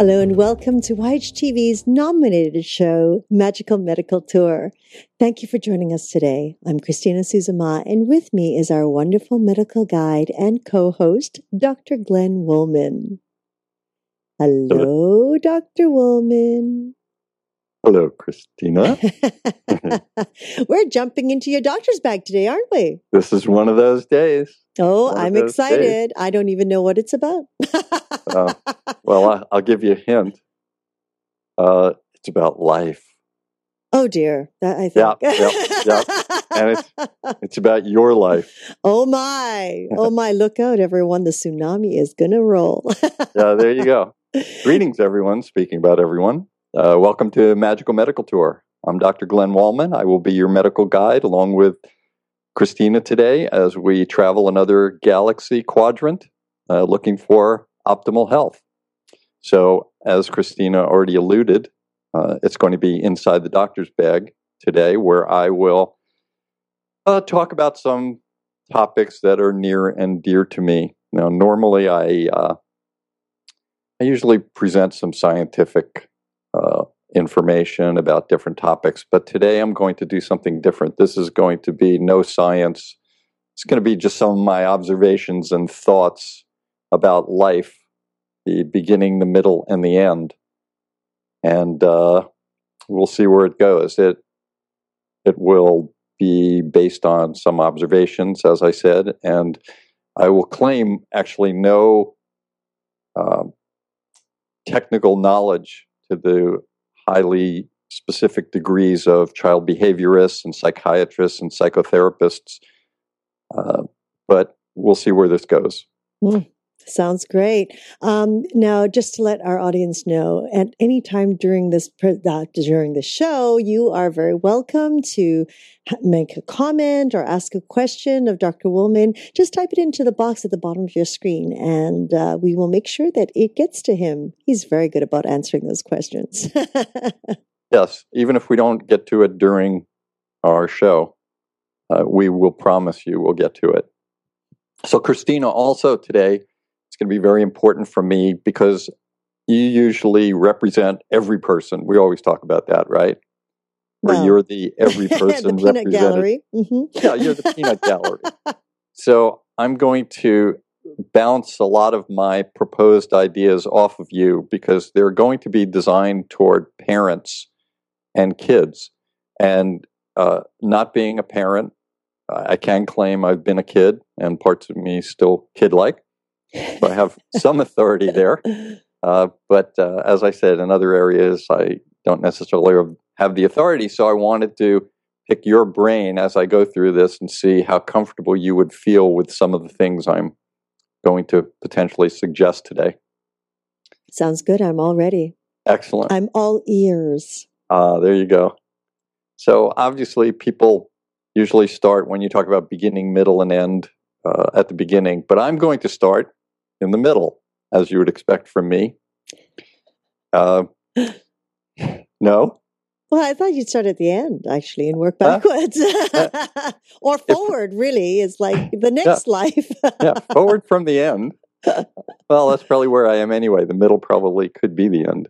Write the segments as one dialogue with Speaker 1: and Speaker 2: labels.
Speaker 1: Hello and welcome to YHTV's nominated show, Magical Medical Tour. Thank you for joining us today. I'm Christina Suzuma, and with me is our wonderful medical guide and co-host, Dr. Glenn Woolman. Hello, Dr. Woolman.
Speaker 2: Hello, Christina.
Speaker 1: We're jumping into your doctor's bag today, aren't we?
Speaker 2: This is one of those days.
Speaker 1: Oh, I'm excited. Days. I don't even know what it's about.
Speaker 2: uh, well, I, will give you a hint. Uh, it's about life.
Speaker 1: Oh dear, that I think.
Speaker 2: Yeah, yeah, yeah. And it's it's about your life.
Speaker 1: Oh my, oh my! Look out, everyone! The tsunami is gonna roll.
Speaker 2: yeah, there you go. Greetings, everyone. Speaking about everyone, uh, welcome to Magical Medical Tour. I'm Dr. Glenn Wallman. I will be your medical guide along with Christina today as we travel another galaxy quadrant uh, looking for optimal health. So, as Christina already alluded, uh, it's going to be inside the doctor's bag today, where I will uh, talk about some topics that are near and dear to me. Now, normally I uh, I usually present some scientific uh, information about different topics. But today I'm going to do something different. This is going to be no science. It's going to be just some of my observations and thoughts about life, the beginning, the middle, and the end. And uh, we'll see where it goes. It it will be based on some observations, as I said, and I will claim actually no uh, technical knowledge to the highly specific degrees of child behaviorists and psychiatrists and psychotherapists. Uh, but we'll see where this goes.
Speaker 1: Mm, sounds great. Um, now, just to let our audience know, at any time during this uh, during the show, you are very welcome to make a comment or ask a question of Dr. Woolman. Just type it into the box at the bottom of your screen, and uh, we will make sure that it gets to him. He's very good about answering those questions.
Speaker 2: yes, even if we don't get to it during our show, uh, we will promise you we'll get to it. So, Christina, also today, going to be very important for me because you usually represent every person. We always talk about that, right? Where you're the every person
Speaker 1: the peanut gallery. Mm-hmm.
Speaker 2: yeah, you're the peanut gallery. So I'm going to bounce a lot of my proposed ideas off of you because they're going to be designed toward parents and kids. And uh, not being a parent, I can claim I've been a kid, and parts of me still kid like. So I have some authority there. Uh, but uh, as I said, in other areas, I don't necessarily have the authority. So I wanted to pick your brain as I go through this and see how comfortable you would feel with some of the things I'm going to potentially suggest today.
Speaker 1: Sounds good. I'm all ready.
Speaker 2: Excellent.
Speaker 1: I'm all ears.
Speaker 2: Ah, uh, there you go. So obviously, people usually start when you talk about beginning, middle, and end uh, at the beginning, but I'm going to start in the middle, as you would expect from me. Uh, no?
Speaker 1: Well, I thought you'd start at the end actually and work backwards, uh, or forward. really, is like the next
Speaker 2: yeah.
Speaker 1: life.
Speaker 2: yeah, forward from the end. Well, that's probably where I am anyway. The middle probably could be the end.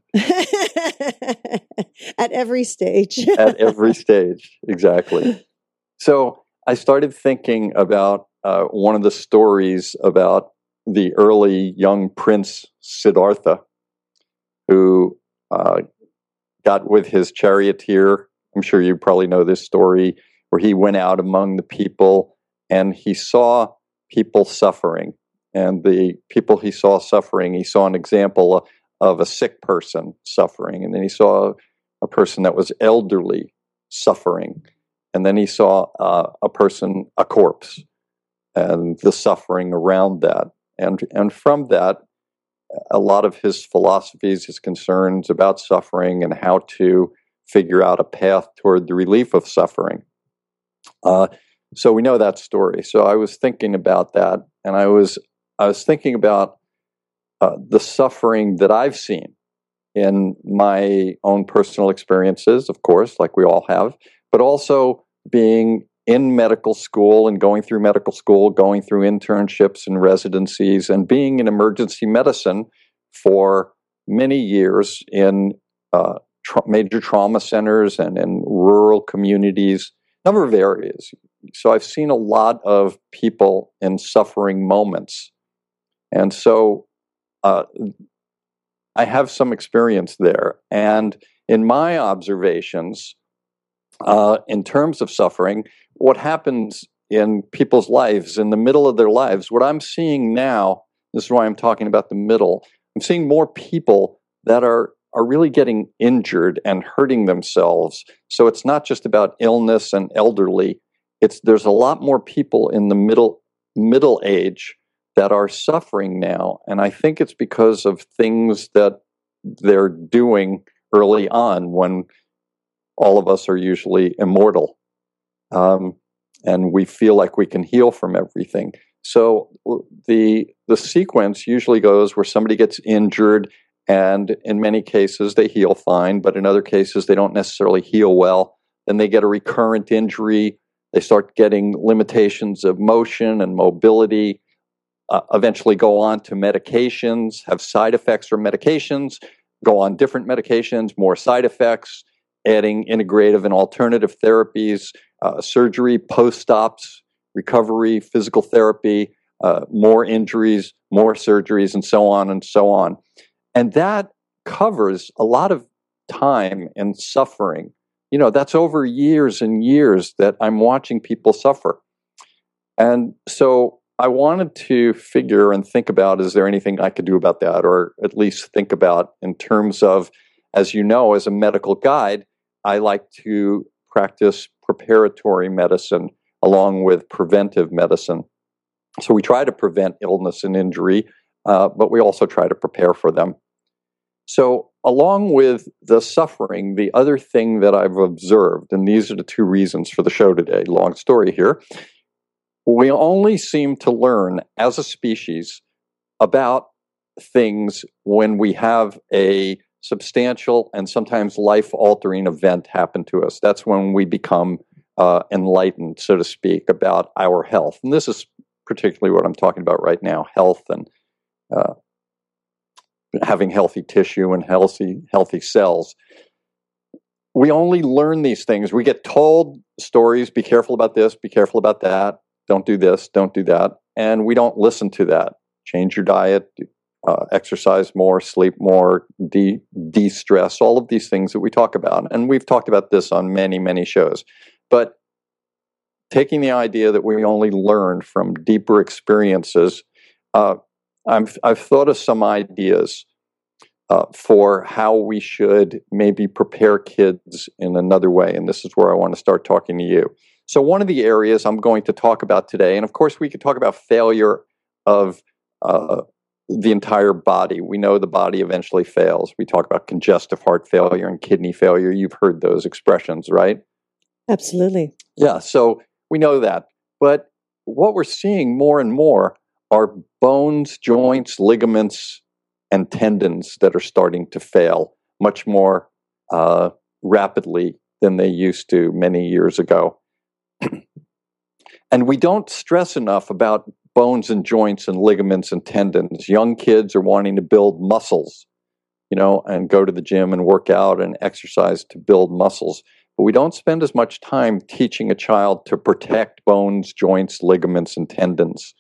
Speaker 1: at every stage.
Speaker 2: at every stage, exactly. So I started thinking about uh, one of the stories about the early young prince Siddhartha, who uh, got with his charioteer. I'm sure you probably know this story where he went out among the people and he saw people suffering. And the people he saw suffering, he saw an example of a sick person suffering. And then he saw a person that was elderly suffering. And then he saw uh, a person, a corpse, and the suffering around that. And, and from that, a lot of his philosophies, his concerns about suffering, and how to figure out a path toward the relief of suffering. Uh, so we know that story. So I was thinking about that, and I was I was thinking about uh, the suffering that I've seen in my own personal experiences, of course, like we all have, but also being in medical school and going through medical school, going through internships and residencies, and being in emergency medicine for many years in uh, tra- major trauma centers and in rural communities, number of areas. So I've seen a lot of people in suffering moments. And so uh, I have some experience there. And in my observations, uh, in terms of suffering, what happens in people's lives, in the middle of their lives, what I'm seeing now, this is why I'm talking about the middle, I'm seeing more people that are are really getting injured and hurting themselves. So it's not just about illness and elderly. It's there's a lot more people in the middle middle age that are suffering now, and I think it's because of things that they're doing early on when all of us are usually immortal. Um, and we feel like we can heal from everything. So the the sequence usually goes where somebody gets injured and in many cases they heal fine, but in other cases they don't necessarily heal well. Then they get a recurrent injury, they start getting limitations of motion and mobility, uh, eventually go on to medications, have side effects from medications, go on different medications, more side effects, adding integrative and alternative therapies, uh, surgery, post ops, recovery, physical therapy, uh, more injuries, more surgeries, and so on and so on. And that covers a lot of time and suffering. You know, that's over years and years that I'm watching people suffer. And so I wanted to figure and think about is there anything I could do about that, or at least think about in terms of, as you know, as a medical guide, I like to practice preparatory medicine along with preventive medicine. So we try to prevent illness and injury, uh, but we also try to prepare for them. So, along with the suffering, the other thing that I've observed, and these are the two reasons for the show today, long story here, we only seem to learn as a species about things when we have a substantial and sometimes life altering event happen to us. That's when we become uh, enlightened, so to speak, about our health. And this is particularly what I'm talking about right now health and uh, having healthy tissue and healthy, healthy cells. We only learn these things. We get told stories be careful about this, be careful about that, don't do this, don't do that. And we don't listen to that. Change your diet, uh, exercise more, sleep more, de stress, all of these things that we talk about. And we've talked about this on many, many shows. But taking the idea that we only learn from deeper experiences, uh, I've, I've thought of some ideas uh, for how we should maybe prepare kids in another way. And this is where I want to start talking to you. So, one of the areas I'm going to talk about today, and of course, we could talk about failure of uh, the entire body. We know the body eventually fails. We talk about congestive heart failure and kidney failure. You've heard those expressions, right?
Speaker 1: Absolutely.
Speaker 2: Yeah, so we know that. But what we're seeing more and more are bones, joints, ligaments, and tendons that are starting to fail much more uh, rapidly than they used to many years ago. and we don't stress enough about bones and joints and ligaments and tendons. Young kids are wanting to build muscles, you know, and go to the gym and work out and exercise to build muscles. But we don't spend as much time teaching a child to protect bones, joints, ligaments, and tendons.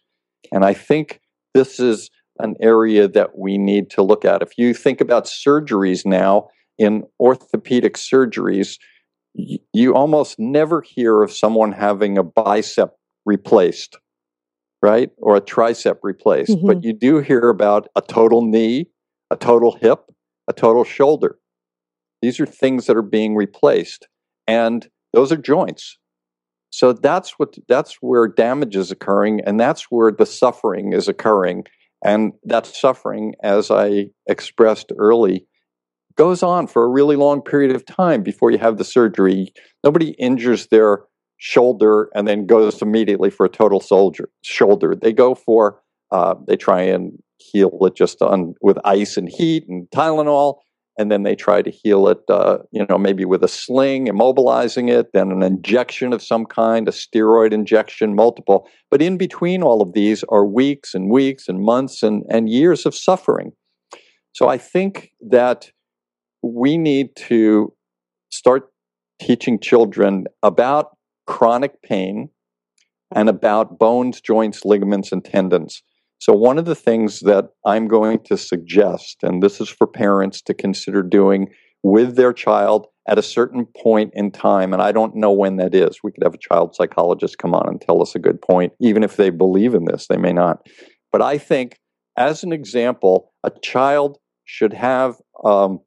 Speaker 2: And I think this is an area that we need to look at. If you think about surgeries now, in orthopedic surgeries, you almost never hear of someone having a bicep replaced right? Or a tricep replaced. Mm-hmm. But you do hear about a total knee, a total hip, a total shoulder. These are things that are being replaced. And those are joints. So that's what that's where damage is occurring and that's where the suffering is occurring. And that suffering, as I expressed early, goes on for a really long period of time before you have the surgery. Nobody injures their shoulder and then goes immediately for a total soldier shoulder. They go for uh, they try and heal it just on with ice and heat and Tylenol, and then they try to heal it, uh, you know, maybe with a sling, immobilizing it, then an injection of some kind, a steroid injection, multiple. But in between all of these are weeks and weeks and months and, and years of suffering. So I think that we need to start teaching children about chronic pain and about bones, joints, ligaments, and tendons. So, one of the things that I'm going to suggest, and this is for parents to consider doing with their child at a certain point in time, and I don't know when that is. We could have a child psychologist come on and tell us a good point, even if they believe in this, they may not. But I think, as an example, a child should have um,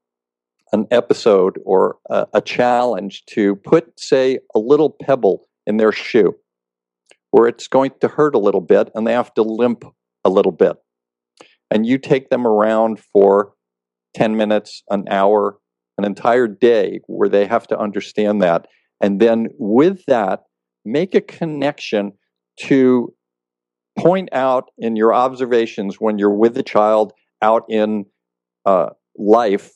Speaker 2: an episode or a, a challenge to put, say, a little pebble in their shoe where it's going to hurt a little bit and they have to limp a little bit. And you take them around for 10 minutes, an hour, an entire day where they have to understand that. And then with that, make a connection to point out in your observations when you're with the child out in uh, life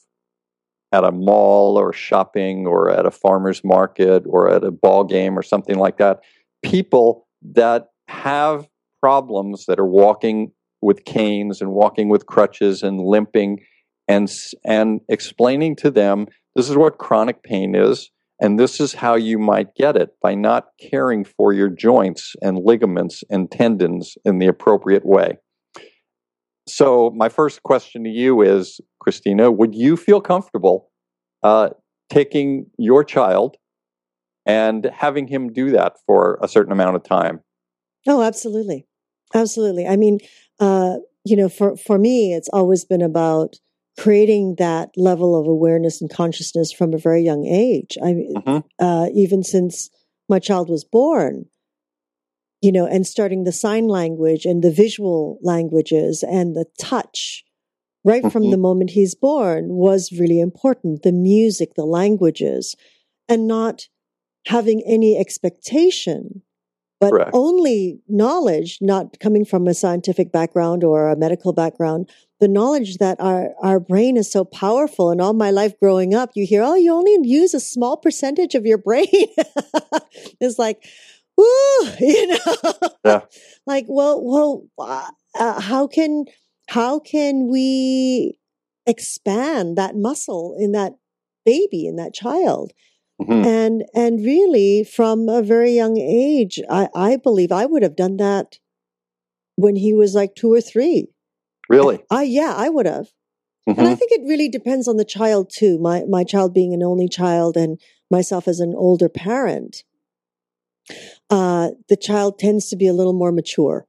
Speaker 2: at a mall or shopping or at a farmer's market or at a ball game or something like that, people that have problems that are walking with canes and walking with crutches and limping and and explaining to them this is what chronic pain is and this is how you might get it by not caring for your joints and ligaments and tendons in the appropriate way. So, my first question to you is, Christina, would you feel comfortable uh, taking your child and having him do that for a certain amount of time?
Speaker 1: Oh, absolutely, absolutely. I mean, uh, you know, for for me, it's always been about creating that level of awareness and consciousness from a very young age. I mean, mm-hmm. uh, even since my child was born, you know, and starting the sign language and the visual languages and the touch right mm-hmm. from the moment he's born was really important. The music, the languages, and not having any expectation, but Correct. only knowledge, not coming from a scientific background or a medical background, the knowledge that our, our brain is so powerful. And all my life growing up, you hear, oh, you only use a small percentage of your brain. it's like, woo, you know, yeah. like, well, well, uh, uh, how can, how can we expand that muscle in that baby, in that child? Mm-hmm. And, and really from a very young age, I, I believe I would have done that when he was like two or three.
Speaker 2: Really?
Speaker 1: I, yeah, I would have. Mm-hmm. And I mm-hmm. think it really depends on the child too. My, my child being an only child and myself as an older parent uh, the child tends to be a little more mature,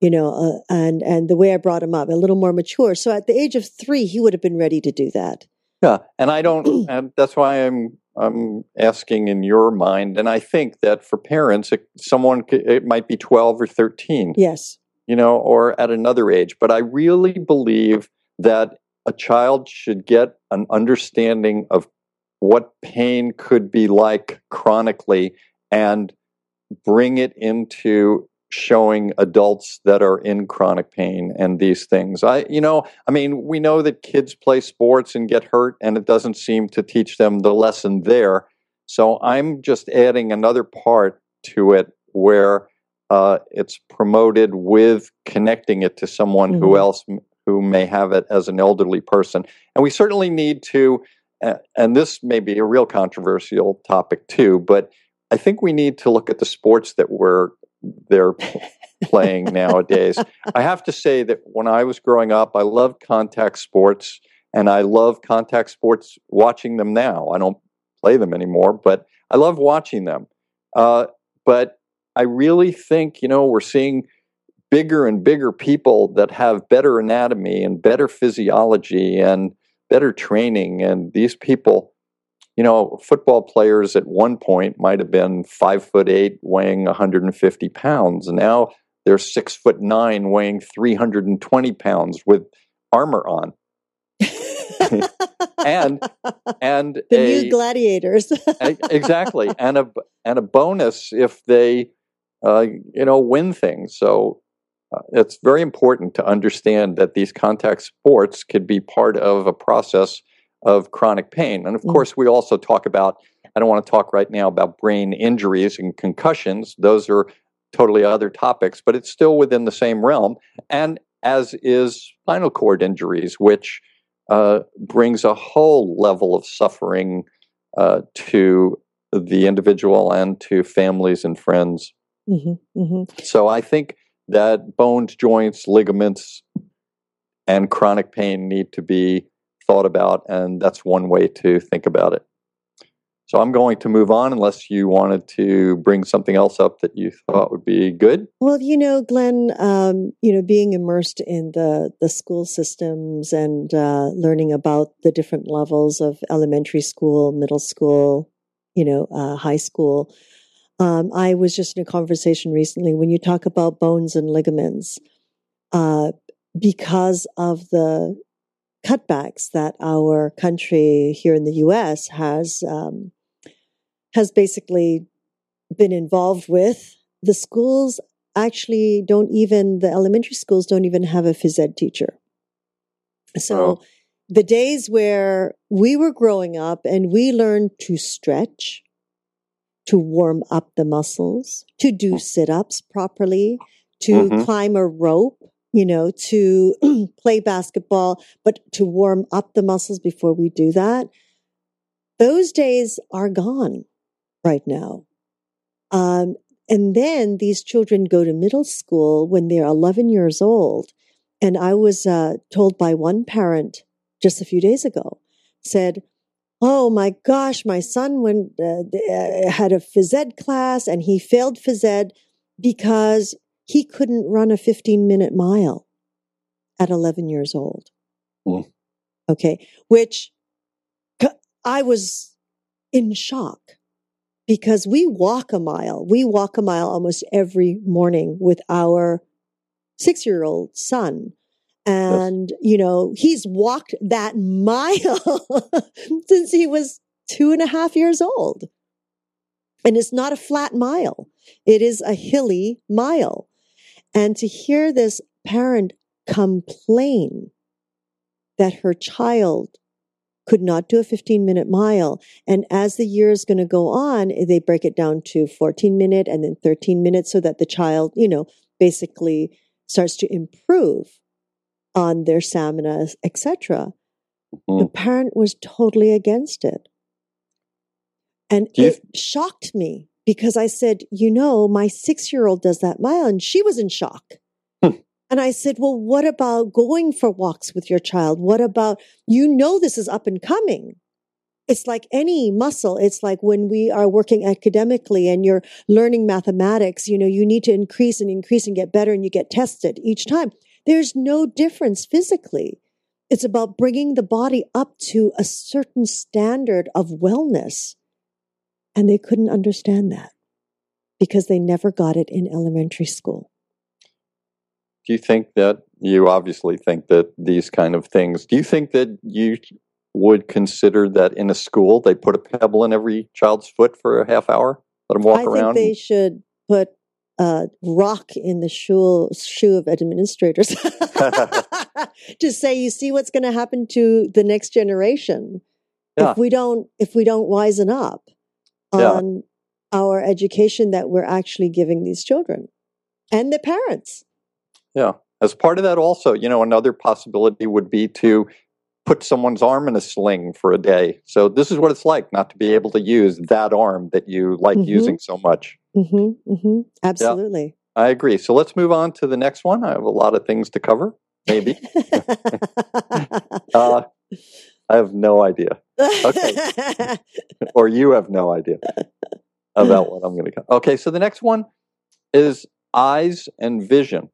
Speaker 1: you know, uh, and and the way I brought him up, a little more mature. So at the age of three, he would have been ready to do that.
Speaker 2: Yeah, and I don't, and that's why I'm I'm asking in your mind, and I think that for parents, it, someone it might be twelve or thirteen.
Speaker 1: Yes,
Speaker 2: you know, or at another age. But I really believe that a child should get an understanding of what pain could be like chronically and bring it into showing adults that are in chronic pain and these things. I you know, I mean, we know that kids play sports and get hurt and it doesn't seem to teach them the lesson there. So I'm just adding another part to it where uh, it's promoted with connecting it to someone mm-hmm. who else who may have it as an elderly person. And we certainly need to, uh, and this may be a real controversial topic too, but I think we need to look at the sports that we're they're playing nowadays. I have to say that when I was growing up, I loved contact sports, and I love contact sports. Watching them now, I don't play them anymore, but I love watching them. Uh, but I really think you know we're seeing bigger and bigger people that have better anatomy and better physiology and better training, and these people you know, football players at one point might have been five foot eight, weighing 150 pounds. And now they're six foot nine, weighing 320 pounds with armor on. and and
Speaker 1: the a, new gladiators
Speaker 2: exactly and a and a bonus if they uh, you know win things so uh, it's very important to understand that these contact sports could be part of a process of chronic pain. And of mm. course, we also talk about, I don't want to talk right now about brain injuries and concussions. Those are totally other topics, but it's still within the same realm. And as is spinal cord injuries, which uh, brings a whole level of suffering uh, to the individual and to families and friends.
Speaker 1: Mm-hmm, mm-hmm.
Speaker 2: So I think that bones, joints, ligaments, and chronic pain need to be thought about, and that's one way to think about it. So I'm going to move on unless you wanted to bring something else up that you thought would be good.
Speaker 1: Well, you know, Glenn, um, you know, being immersed in the the school systems and uh, learning about the different levels of elementary school, middle school, you know, uh, high school. Um, I was just in a conversation recently when you talk about bones and ligaments, uh, because of the cutbacks that our country here in the U.S. has um, has basically been involved with. The schools actually don't even, the elementary schools don't even have a phys ed teacher. So oh. the days where we were growing up and we learned to stretch, to warm up the muscles, to do sit ups properly, to mm-hmm. climb a rope, you know, to play basketball, but to warm up the muscles before we do that. Those days are gone right now. Um, and then these children go to middle school when they're 11 years old. And I was uh, told by one parent just a few days ago, said, Oh my gosh, my son went, uh, uh, had a phys ed class and he failed phys ed because he couldn't run a 15 minute mile at 11 years old. Mm. Okay. Which I was in shock because we walk a mile. We walk a mile almost every morning with our six year old son. And, yes. you know, he's walked that mile since he was two and a half years old. And it's not a flat mile. It is a hilly mile. And to hear this parent complain that her child could not do a 15 minute mile. And as the year is going to go on, they break it down to 14 minute and then 13 minutes so that the child, you know, basically starts to improve on their stamina, etc. Mm-hmm. The parent was totally against it. And it shocked me because I said, you know, my six year old does that mile and she was in shock. Hmm. And I said, well, what about going for walks with your child? What about, you know, this is up and coming. It's like any muscle. It's like when we are working academically and you're learning mathematics, you know, you need to increase and increase and get better and you get tested each time. There's no difference physically. It's about bringing the body up to a certain standard of wellness. And they couldn't understand that because they never got it in elementary school.
Speaker 2: Do you think that you obviously think that these kind of things do you think that you would consider that in a school they put a pebble in every child's foot for a half hour? Let them walk
Speaker 1: I
Speaker 2: around
Speaker 1: think they should put a rock in the shoe shoe of administrators. To say you see what's going to happen to the next generation? Yeah. if we don't if we don't wisen up on yeah. our education that we're actually giving these children and the parents
Speaker 2: yeah. As part of that, also, you know, another possibility would be to put someone's arm in a sling for a day. So this is what it's like not to be able to use that arm that you like mm-hmm. using so much.
Speaker 1: Mm-hmm, mm-hmm. Absolutely.
Speaker 2: Yeah, I agree. So let's move on to the next one. I have a lot of things to cover, maybe. uh, I have no idea. Okay. or you have no idea about what I'm going to cover. Okay, so the next one is eyes and vision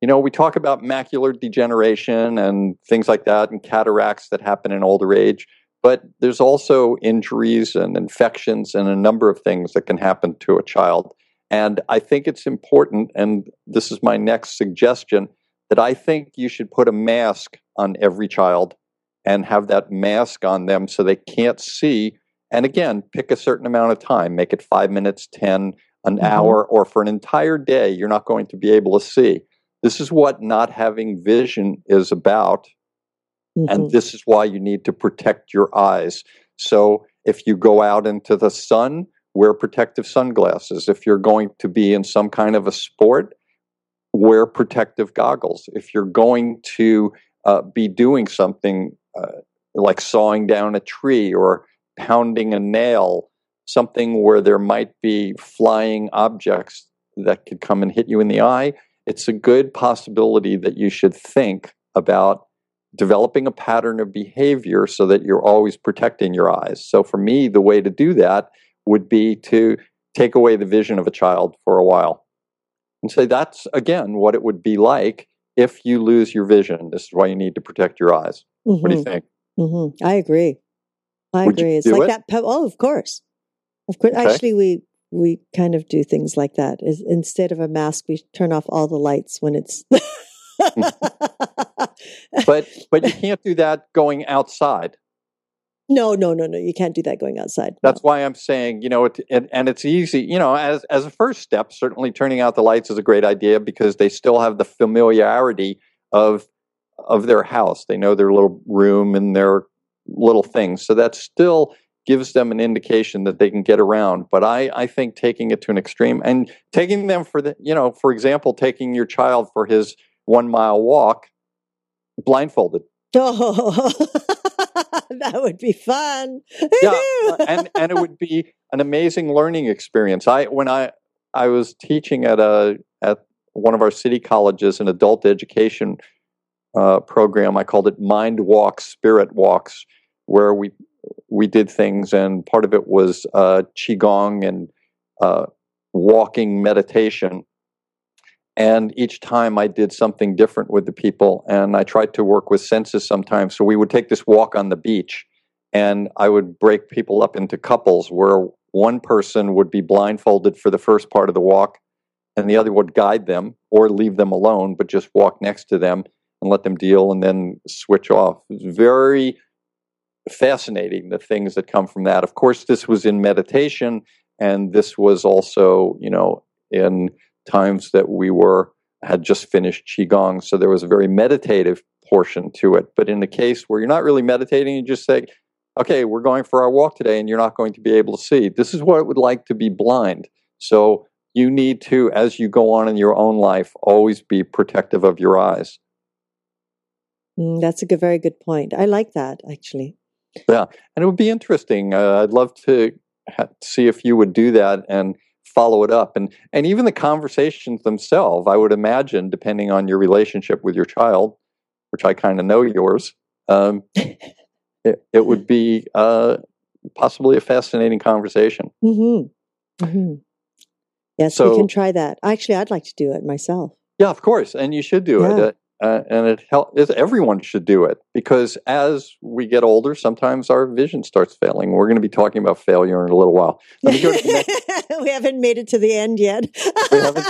Speaker 2: you know, we talk about macular degeneration and things like that and cataracts that happen in older age, but there's also injuries and infections and a number of things that can happen to a child. And I think it's important, and this is my next suggestion, that I think you should put a mask on every child and have that mask on them so they can't see. And again, pick a certain amount of time, make it five minutes, 10, an mm-hmm. hour, or for an entire day, you're not going to be able to see. This is what not having vision is about. Mm-hmm. And this is why you need to protect your eyes. So if you go out into the sun, wear protective sunglasses. If you're going to be in some kind of a sport, wear protective goggles. If you're going to uh, be doing something uh, like sawing down a tree or pounding a nail, something where there might be flying objects that could come and hit you in the eye, it's a good possibility that you should think about developing a pattern of behavior so that you're always protecting your eyes. So for me, the way to do that would be to take away the vision of a child for a while and say that's again what it would be like if you lose your vision. This is why you need to protect your eyes. Mm-hmm. What do you mm-hmm. think?
Speaker 1: Mm-hmm. I agree. I
Speaker 2: would
Speaker 1: agree. It's like it? that. Pe- oh, of course, of course. Okay. Actually, we we kind of do things like that. Is instead of a mask, we turn off all the lights when it's.
Speaker 2: but but you can't do that going outside.
Speaker 1: No, no, no, no. You can't do that going outside.
Speaker 2: That's why I'm saying, you know, it, and, and it's easy, you know, as as a first step. Certainly, turning out the lights is a great idea because they still have the familiarity of of their house. They know their little room and their little things. So that still gives them an indication that they can get around. But I, I think taking it to an extreme and taking them for the, you know, for example, taking your child for his one mile walk blindfolded.
Speaker 1: Oh, that would be fun.
Speaker 2: yeah, uh, and and it would be an amazing learning experience. I when I I was teaching at a at one of our city colleges an adult education uh, program. I called it Mind Walks, Spirit Walks, where we we did things, and part of it was uh, qigong and uh, walking meditation. And each time I did something different with the people, and I tried to work with senses sometimes. So we would take this walk on the beach, and I would break people up into couples where one person would be blindfolded for the first part of the walk, and the other would guide them or leave them alone, but just walk next to them and let them deal and then switch off. It's very fascinating the things that come from that. Of course, this was in meditation, and this was also, you know, in times that we were had just finished qigong, so there was a very meditative portion to it. But in the case where you're not really meditating, you just say, "Okay, we're going for our walk today," and you're not going to be able to see. This is what it would like to be blind. So you need to, as you go on in your own life, always be protective of your eyes.
Speaker 1: Mm, that's a good, very good point. I like that actually.
Speaker 2: Yeah, and it would be interesting. Uh, I'd love to ha- see if you would do that and follow it up and and even the conversations themselves i would imagine depending on your relationship with your child which i kind of know yours um, it, it, would be uh, possibly a fascinating conversation
Speaker 1: mm-hmm. Mm-hmm. yes so, we can try that actually i'd like to do it myself
Speaker 2: yeah of course and you should do yeah. it uh, and it helps. Everyone should do it because as we get older, sometimes our vision starts failing. We're going to be talking about failure in a little while.
Speaker 1: we haven't made it to the end yet.
Speaker 2: we, haven't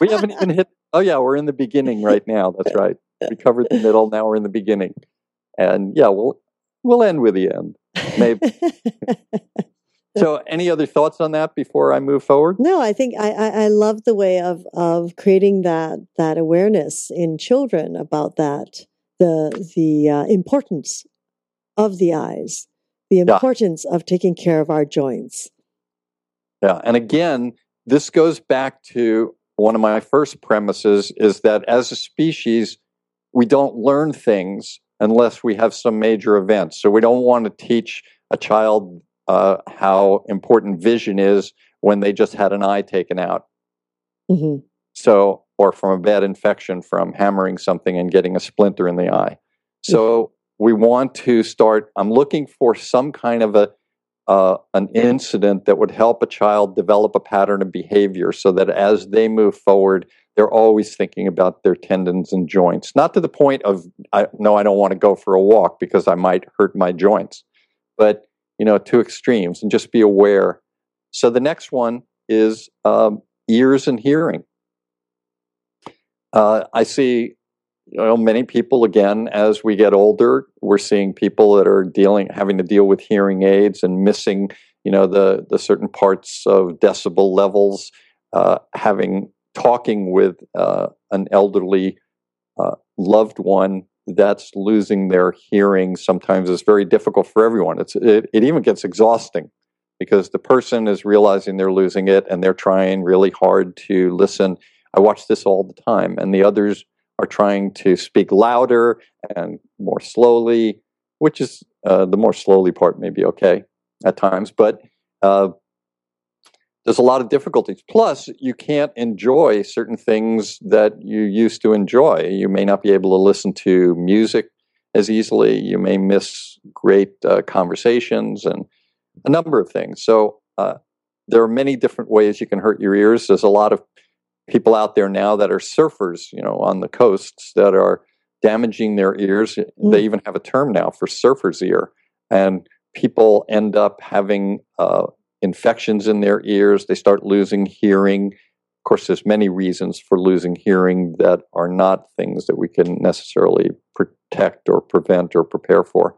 Speaker 2: we haven't even hit. Oh yeah, we're in the beginning right now. That's right. We covered the middle. Now we're in the beginning, and yeah, we'll we'll end with the end. Maybe. so any other thoughts on that before i move forward?
Speaker 1: No i think i i, I love the way of of creating that that awareness in children about that the the uh, importance of the eyes the importance yeah. of taking care of our joints.
Speaker 2: Yeah and again this goes back to one of my first premises is that as a species we don't learn things unless we have some major events so we don't want to teach a child uh, how important vision is when they just had an eye taken out. Mm-hmm. So, or from a bad infection from hammering something and getting a splinter in the eye. So, we want to start. I'm looking for some kind of a uh, an incident that would help a child develop a pattern of behavior so that as they move forward, they're always thinking about their tendons and joints. Not to the point of, I, no, I don't want to go for a walk because I might hurt my joints, but you know, to extremes and just be aware. So the next one is um, ears and hearing. Uh, I see you know, many people again as we get older. We're seeing people that are dealing, having to deal with hearing aids and missing, you know, the the certain parts of decibel levels. Uh, having talking with uh, an elderly uh, loved one that's losing their hearing sometimes is very difficult for everyone. It's, it, it even gets exhausting because the person is realizing they're losing it and they're trying really hard to listen. I watch this all the time, and the others are trying to speak louder and more slowly, which is uh, the more slowly part may be okay at times, but uh, there's a lot of difficulties. Plus, you can't enjoy certain things that you used to enjoy. You may not be able to listen to music as easily. You may miss great uh, conversations and a number of things. So, uh, there are many different ways you can hurt your ears. There's a lot of people out there now that are surfers, you know, on the coasts that are damaging their ears. Mm. They even have a term now for surfer's ear. And people end up having uh, infections in their ears. They start losing hearing. Of course, there's many reasons for losing hearing that are not things that we can necessarily protect or prevent or prepare for.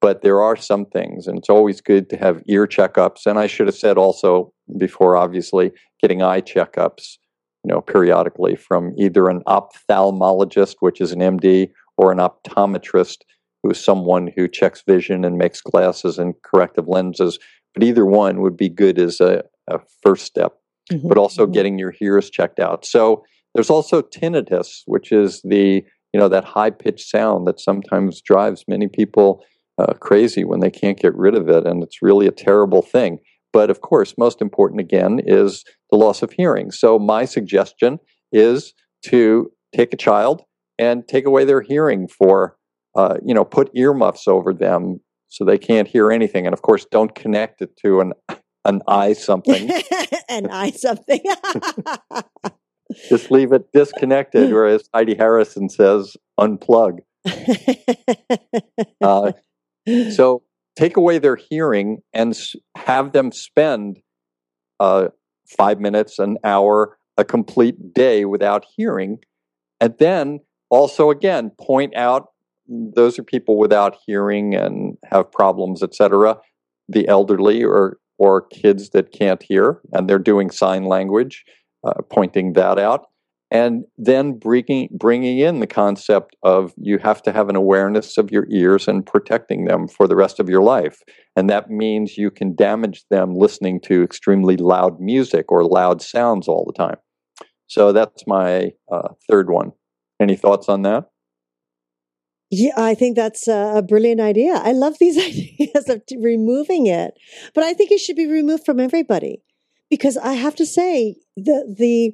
Speaker 2: But there are some things, and it's always good to have ear checkups. And I should have said also before, obviously, getting eye checkups you know, periodically from either an ophthalmologist, which is an MD, or an optometrist, who is someone who checks vision and makes glasses and corrective lenses. But either one would be good as a, a first step. Mm-hmm. But also mm-hmm. getting your ears checked out. So there's also tinnitus, which is the you know that high pitched sound that sometimes drives many people uh, crazy when they can't get rid of it, and it's really a terrible thing. But of course, most important again is the loss of hearing. So my suggestion is to take a child and take away their hearing for, uh, you know, put earmuffs over them so they can't hear anything. And of course, don't connect it to an an eye something.
Speaker 1: an eye something.
Speaker 2: Just leave it disconnected, or as Heidi Harrison says, unplug. Uh, so take away their hearing and have them spend uh, five minutes, an hour, a complete day without hearing. And then also, again, point out those are people without hearing and have problems, etc. The elderly or or kids that can't hear and they're doing sign language, uh, pointing that out and then bringing bringing in the concept of you have to have an awareness of your ears and protecting them for the rest of your life and that means you can damage them listening to extremely loud music or loud sounds all the time so that's my uh, third one any thoughts on that
Speaker 1: yeah, I think that's a brilliant idea. I love these ideas of removing it, but I think it should be removed from everybody because I have to say the the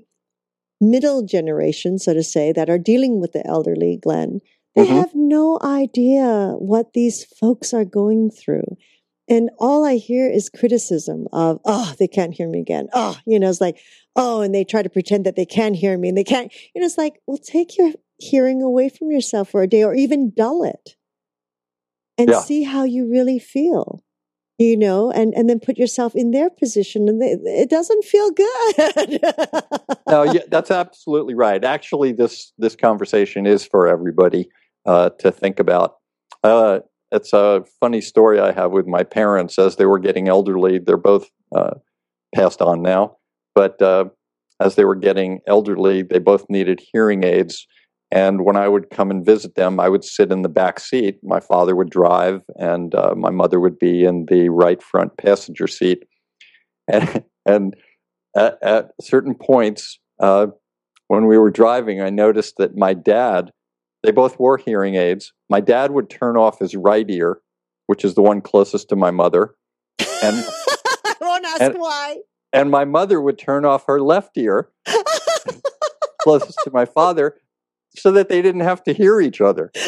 Speaker 1: middle generation, so to say, that are dealing with the elderly, Glenn, they mm-hmm. have no idea what these folks are going through. And all I hear is criticism of, oh, they can't hear me again. Oh, you know, it's like, oh, and they try to pretend that they can hear me and they can't. You know, it's like, well, take your hearing away from yourself for a day or even dull it and yeah. see how you really feel you know, and, and then put yourself in their position and they, it doesn't feel good.
Speaker 2: no, yeah, that's absolutely right. Actually, this, this conversation is for everybody uh, to think about. Uh, it's a funny story I have with my parents as they were getting elderly. They're both uh, passed on now, but uh, as they were getting elderly, they both needed hearing aids. And when I would come and visit them, I would sit in the back seat. My father would drive, and uh, my mother would be in the right front passenger seat. And, and at, at, certain points, uh, when we were driving, I noticed that my dad, they both wore hearing aids. My dad would turn off his right ear, which is the one closest to my mother.
Speaker 1: And, I won't ask and, why.
Speaker 2: And my mother would turn off her left ear, closest to my father so that they didn't have to hear each other.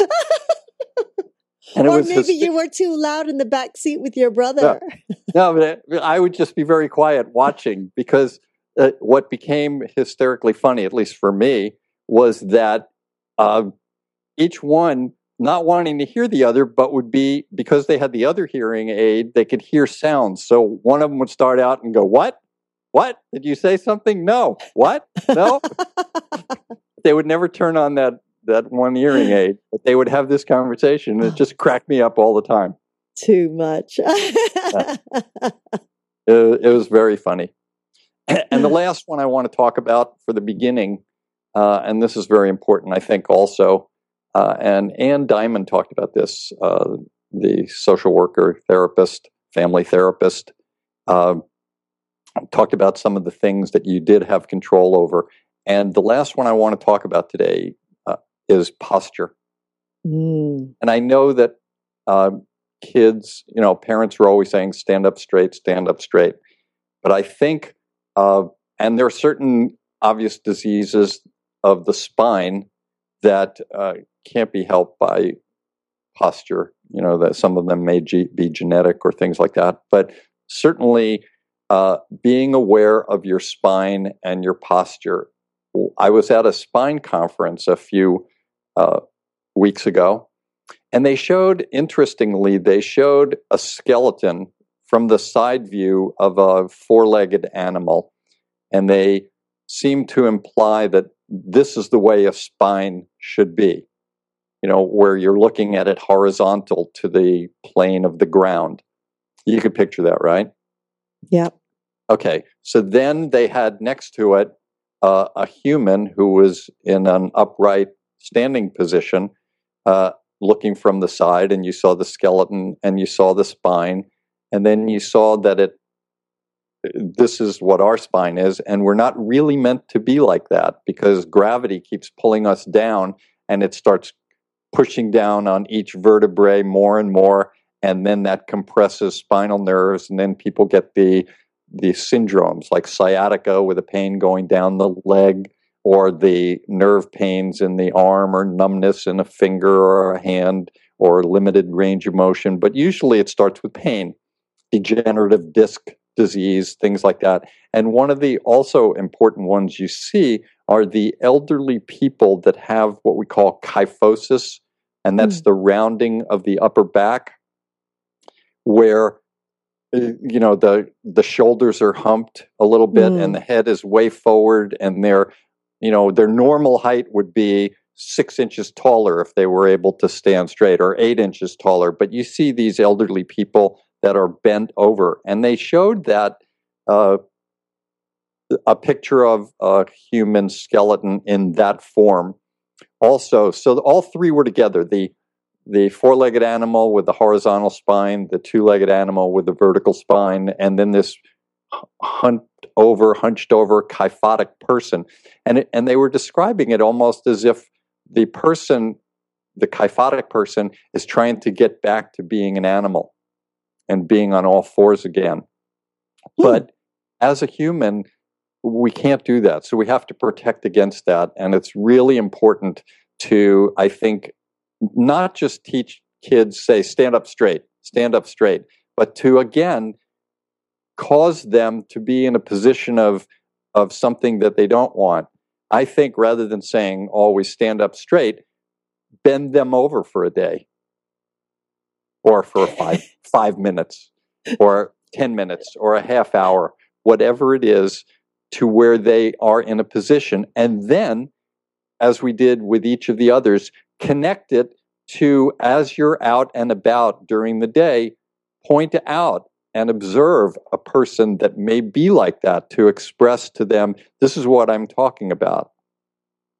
Speaker 1: And or maybe hyster- you were too loud in the back seat with your brother.
Speaker 2: No, no but I would just be very quiet watching because uh, what became hysterically funny, at least for me, was that uh, each one not wanting to hear the other, but would be because they had the other hearing aid, they could hear sounds. So one of them would start out and go, "What? What? Did you say something? No. What? No." they would never turn on that that one hearing aid, but they would have this conversation. And it just cracked me up all the time.
Speaker 1: Too much.
Speaker 2: it, it, was very funny. And the last one I want to talk about for the beginning, uh, and this is very important, I think, also. Uh, and Anne Diamond talked about this, uh, the social worker, therapist, family therapist, uh, talked about some of the things that you did have control over and the last one I want to talk about today, uh, is posture.
Speaker 1: Mm.
Speaker 2: And I know that uh, kids, you know, parents are always saying, stand up straight, stand up straight. But I think, uh, and there are certain obvious diseases of the spine that uh, can't be helped by posture. You know, that some of them may ge- be genetic or things like that. But certainly, uh, being aware of your spine and your posture. I was at a spine conference a few uh, weeks ago, and they showed, interestingly, they showed a skeleton from the side view of a four legged animal. And they seemed to imply that this is the way a spine should be, you know, where you're looking at it horizontal to the plane of the ground. You could picture that, right?
Speaker 1: Yep.
Speaker 2: Okay. So then they had next to it uh, a human who was in an upright standing position, uh, looking from the side, and you saw the skeleton and you saw the spine, and then you saw that it. This is what our spine is, and we're not really meant to be like that because gravity keeps pulling us down, and it starts pushing down on each vertebrae more and more, and then that compresses spinal nerves, and then people get the the syndromes like sciatica with a pain going down the leg or the nerve pains in the arm or numbness in a finger or a hand or limited range of motion. But usually it starts with pain, degenerative disc disease, things like that. And one of the also important ones you see are the elderly people that have what we call kyphosis, and that's mm. the rounding of the upper back, where you know the the shoulders are humped a little bit mm. and the head is way forward and their you know their normal height would be six inches taller if they were able to stand straight or eight inches taller. But you see these elderly people that are bent over and they showed that uh, a picture of a human skeleton in that form also. So all three were together. The the four legged animal with the horizontal spine, the two legged animal with the vertical spine, and then this hunched over, hunched over, kyphotic person. And, it, and they were describing it almost as if the person, the kyphotic person, is trying to get back to being an animal and being on all fours again. Hmm. But as a human, we can't do that. So we have to protect against that. And it's really important to, I think, not just teach kids, say, stand up straight, stand up straight, but to again cause them to be in a position of of something that they don't want. I think rather than saying always stand up straight, bend them over for a day or for five five minutes or 10 minutes or a half hour, whatever it is, to where they are in a position. And then, as we did with each of the others, connect it to, as you're out and about during the day, point out and observe a person that may be like that to express to them, this is what I'm talking about.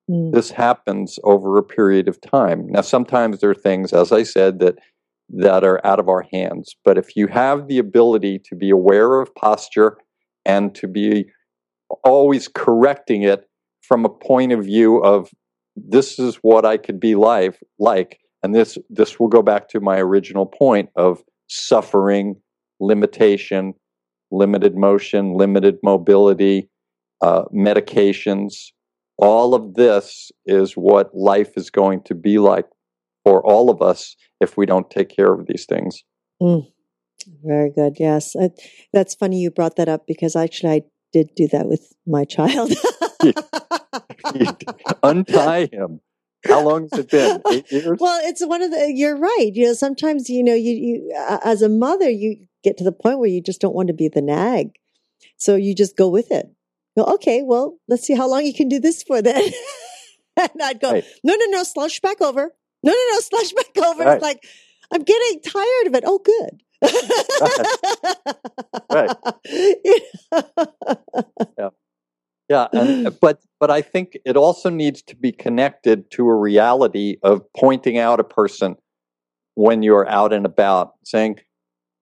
Speaker 2: Mm. This happens over a period of time. Now, sometimes there are things, as I said, that that are out of our hands. But if you have the ability to be aware of posture and to be always correcting it from a point of view of this is what I could be live like. And this this will go back to my original point of suffering, limitation, limited motion, limited mobility, uh, medications. All of this is what life is going to be like for all of us if we don't take care of these things.
Speaker 1: Mm, very good. Yes. I, that's funny you brought that up because actually I did do that with my child.
Speaker 2: untie him. How long has it been? Eight years?
Speaker 1: Well, it's one of the, you're right. You know, sometimes, you know, you, you, as a mother, you get to the point where you just don't want to be the nag. So you just go with it. Go, okay, well, let's see how long you can do this for then. and I'd go, right. no, no, no, slush back over. No, no, no, slush back over. Right. It's like, I'm getting tired of it. Oh, good.
Speaker 2: right. yeah. Yeah, and, but but I think it also needs to be connected to a reality of pointing out a person when you're out and about, saying,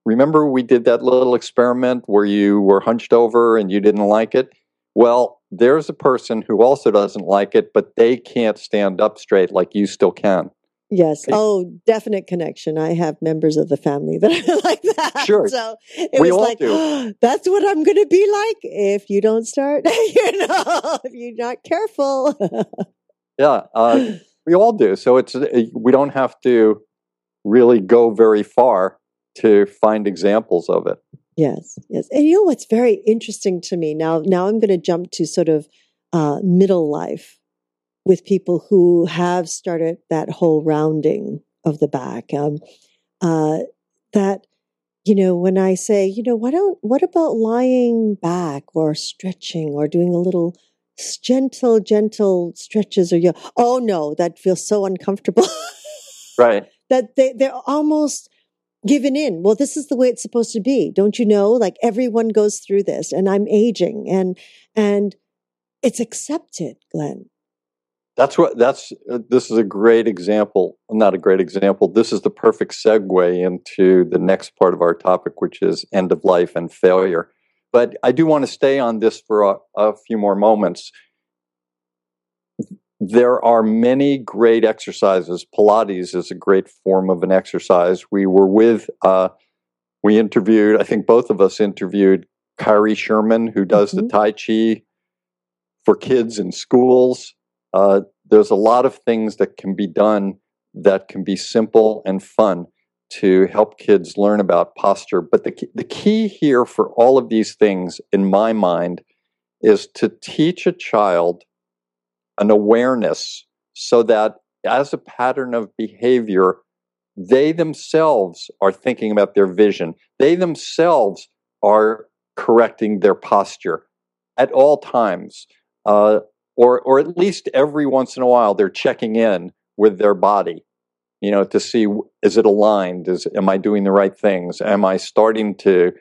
Speaker 2: "Remember we did that little experiment where you were hunched over and you didn't like it? Well, there's a person who also doesn't like it, but they can't stand up straight like you still can.
Speaker 1: Yes. Oh, definite connection. I have members of the family that are like that.
Speaker 2: Sure.
Speaker 1: So it
Speaker 2: We
Speaker 1: was
Speaker 2: all
Speaker 1: like,
Speaker 2: do.
Speaker 1: that's what I'm going to be like if you don't start, you know, if you're not careful.
Speaker 2: Yeah, uh, we all do. So it's uh, we don't have to really go very far to find examples of it.
Speaker 1: Yes, yes. And you know what's very interesting to me now? Now I'm going to jump to sort of uh, middle life with people who have started that whole rounding of the back. Um, uh, that you know, when I say, you know, why don't what about lying back or stretching or doing a little gentle, gentle stretches or you? Oh no, that feels so uncomfortable.
Speaker 2: Right.
Speaker 1: that they they're almost given in. Well, this is the way it's supposed to be. Don't you know? Like everyone goes through this and I'm aging and and it's accepted, Glenn.
Speaker 2: That's what that's uh, this is a great example, not a great example. This is the perfect segue into the next part of our topic which is end of life and failure. But I do want to stay on this for a, a few more moments. There are many great exercises. Pilates is a great form of an exercise. We were with, uh, we interviewed, I think both of us interviewed Kyrie Sherman, who does
Speaker 1: Mhm.
Speaker 2: the Tai Chi for kids in schools. Uh, there's a lot of things that can be done that can be simple and fun to help kids learn about posture. But the, key- the key here for all of these things, in my mind, is to teach a child an awareness so that as a pattern of behavior, they themselves are thinking about their vision. They themselves are correcting their posture at all times. Uh, or, or at least every once in a while, they're checking in with their body, you know, to see is it aligned? Is am I doing the right things? Am I starting to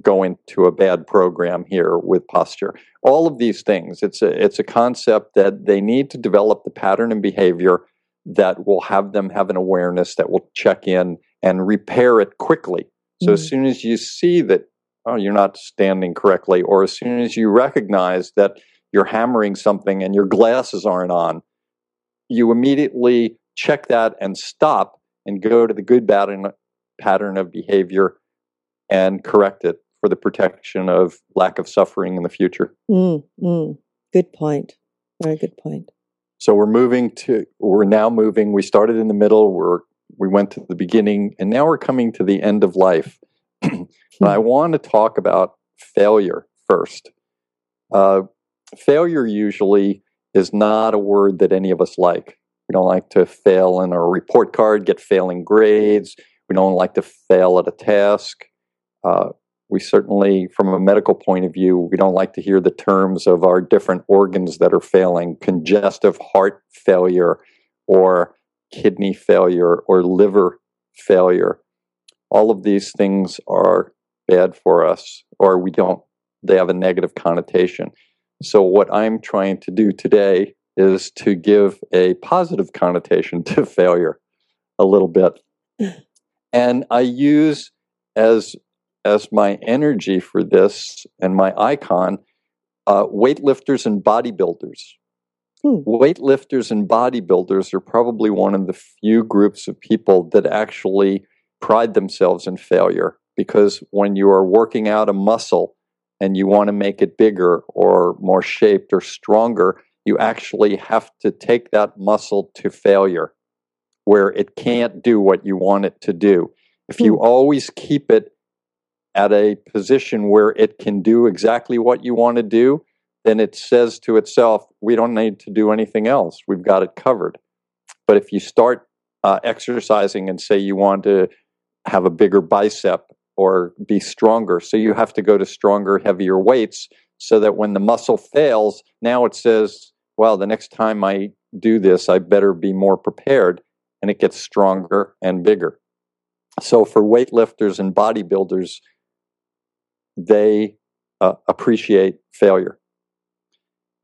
Speaker 2: go into a bad program here with posture? All of these things. It's a it's a concept that they need to develop the pattern and behavior that will have them have an awareness that will check in and repair it quickly. So as
Speaker 1: Mm.
Speaker 2: soon as you see that oh you're not standing correctly, or as soon as you recognize that you're hammering something and your glasses aren't on, you immediately check that and stop and go to the good pattern, pattern of behavior and correct it for the protection of lack of suffering in the future.
Speaker 1: Mm, mm. Good point. Very good point.
Speaker 2: So we're moving to we're now moving. We started in the middle, we're we went to the beginning, and now we're coming to the end of life. and I want to talk about failure first. Uh, failure usually is not a word that any of us like. We don't like to fail in our report card, get failing grades. We don't like to fail at a task. Uh, we certainly, from a medical point of view, we don't like to hear the terms of our different organs that are failing congestive heart failure, or kidney failure, or liver failure. All of these things are bad for us, or we don't, they have a negative connotation. So, what I'm trying to do today is to give a positive connotation to failure a little bit. And I use as as my energy for this and my icon uh, weightlifters and bodybuilders.
Speaker 1: Hmm.
Speaker 2: Weightlifters and bodybuilders are probably one of the few groups of people that actually pride themselves in failure because when you are working out a muscle and you want to make it bigger or more shaped or stronger, you actually have to take that muscle to failure where it can't do what you want it to do. If you always keep it at a position where it can do exactly what you want to do, then it says to itself, we don't need to do anything else. We've got it covered. But if you start uh, exercising and say you want to have a bigger bicep or be stronger, so you have to go to stronger, heavier weights so that when the muscle fails, now it says, well, the next time I do this, I better be more prepared. And it gets stronger and bigger. So for weightlifters and bodybuilders, they uh, appreciate failure.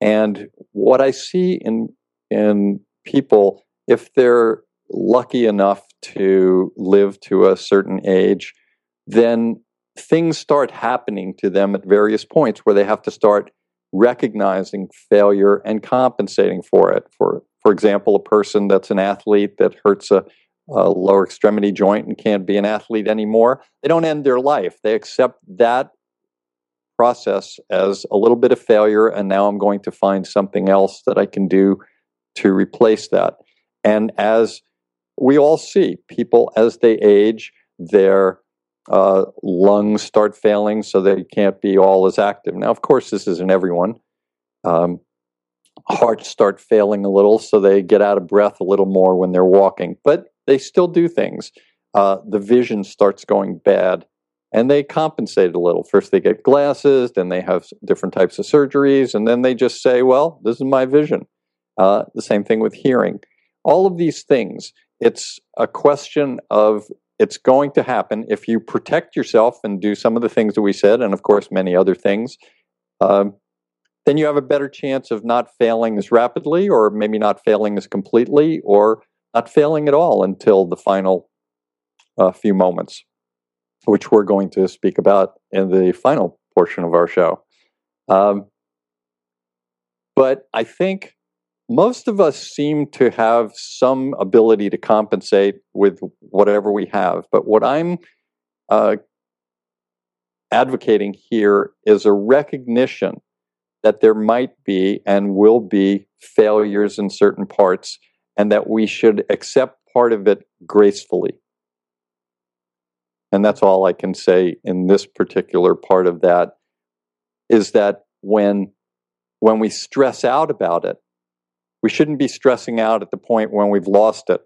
Speaker 2: And what I see in in people, if they're lucky enough to live to a certain age, then things start happening to them at various points where they have to start recognizing failure and compensating for it. For for example, a person that's an athlete that hurts a, a lower extremity joint and can't be an athlete anymore, they don't end their life. They accept that process as a little bit of failure, and now I'm going to find something else that I can do to replace that. And as we all see, people as they age, their uh, lungs start failing, so they can't be all as active. Now, of course, this isn't everyone. Um, hearts start failing a little, so they get out of breath a little more when they're walking, but they still do things. Uh, the vision starts going bad and they compensate a little. First, they get glasses, then they have different types of surgeries, and then they just say, Well, this is my vision. Uh, the same thing with hearing. All of these things, it's a question of it's going to happen if you protect yourself and do some of the things that we said, and of course, many other things. Um, then you have a better chance of not failing as rapidly, or maybe not failing as completely, or not failing at all until the final uh, few moments which we're going to speak about in the final portion of our show. Um, but I think most of us seem to have some ability to compensate with whatever we have. But what I'm uh, advocating here is a recognition that there might be and will be failures in certain parts, and that we should accept part of it gracefully. And that's all I can say in this particular part of that is that when when we stress out about it, we shouldn't be stressing out at the point when we've lost it.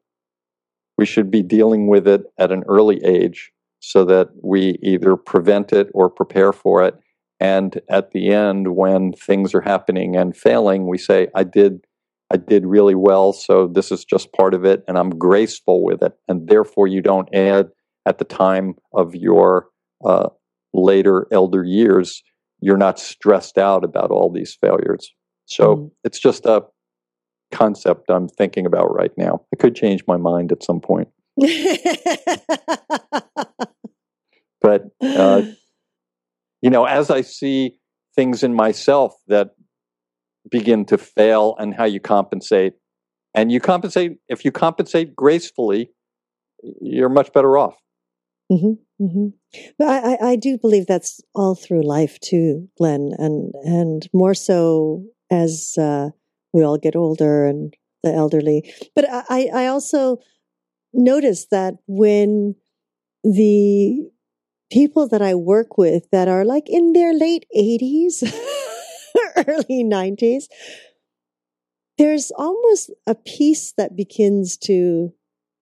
Speaker 2: We should be dealing with it at an early age so that we either prevent it or prepare for it. And at the end, when things are happening and failing, we say, I did I did really well, so this is just part of it, and I'm graceful with it. And therefore you don't add at the time of your uh, later elder years, you're not stressed out about all these failures. So mm. it's just a concept I'm thinking about right now. I could change my mind at some point. but, uh, you know, as I see things in myself that begin to fail and how you compensate, and you compensate, if you compensate gracefully, you're much better off.
Speaker 1: Mm-hmm, mm-hmm. But I, I do believe that's all through life too, Glenn, and and more so as uh, we all get older and the elderly. But I, I also notice that when the people that I work with that are like in their late eighties, early nineties, there's almost a peace that begins to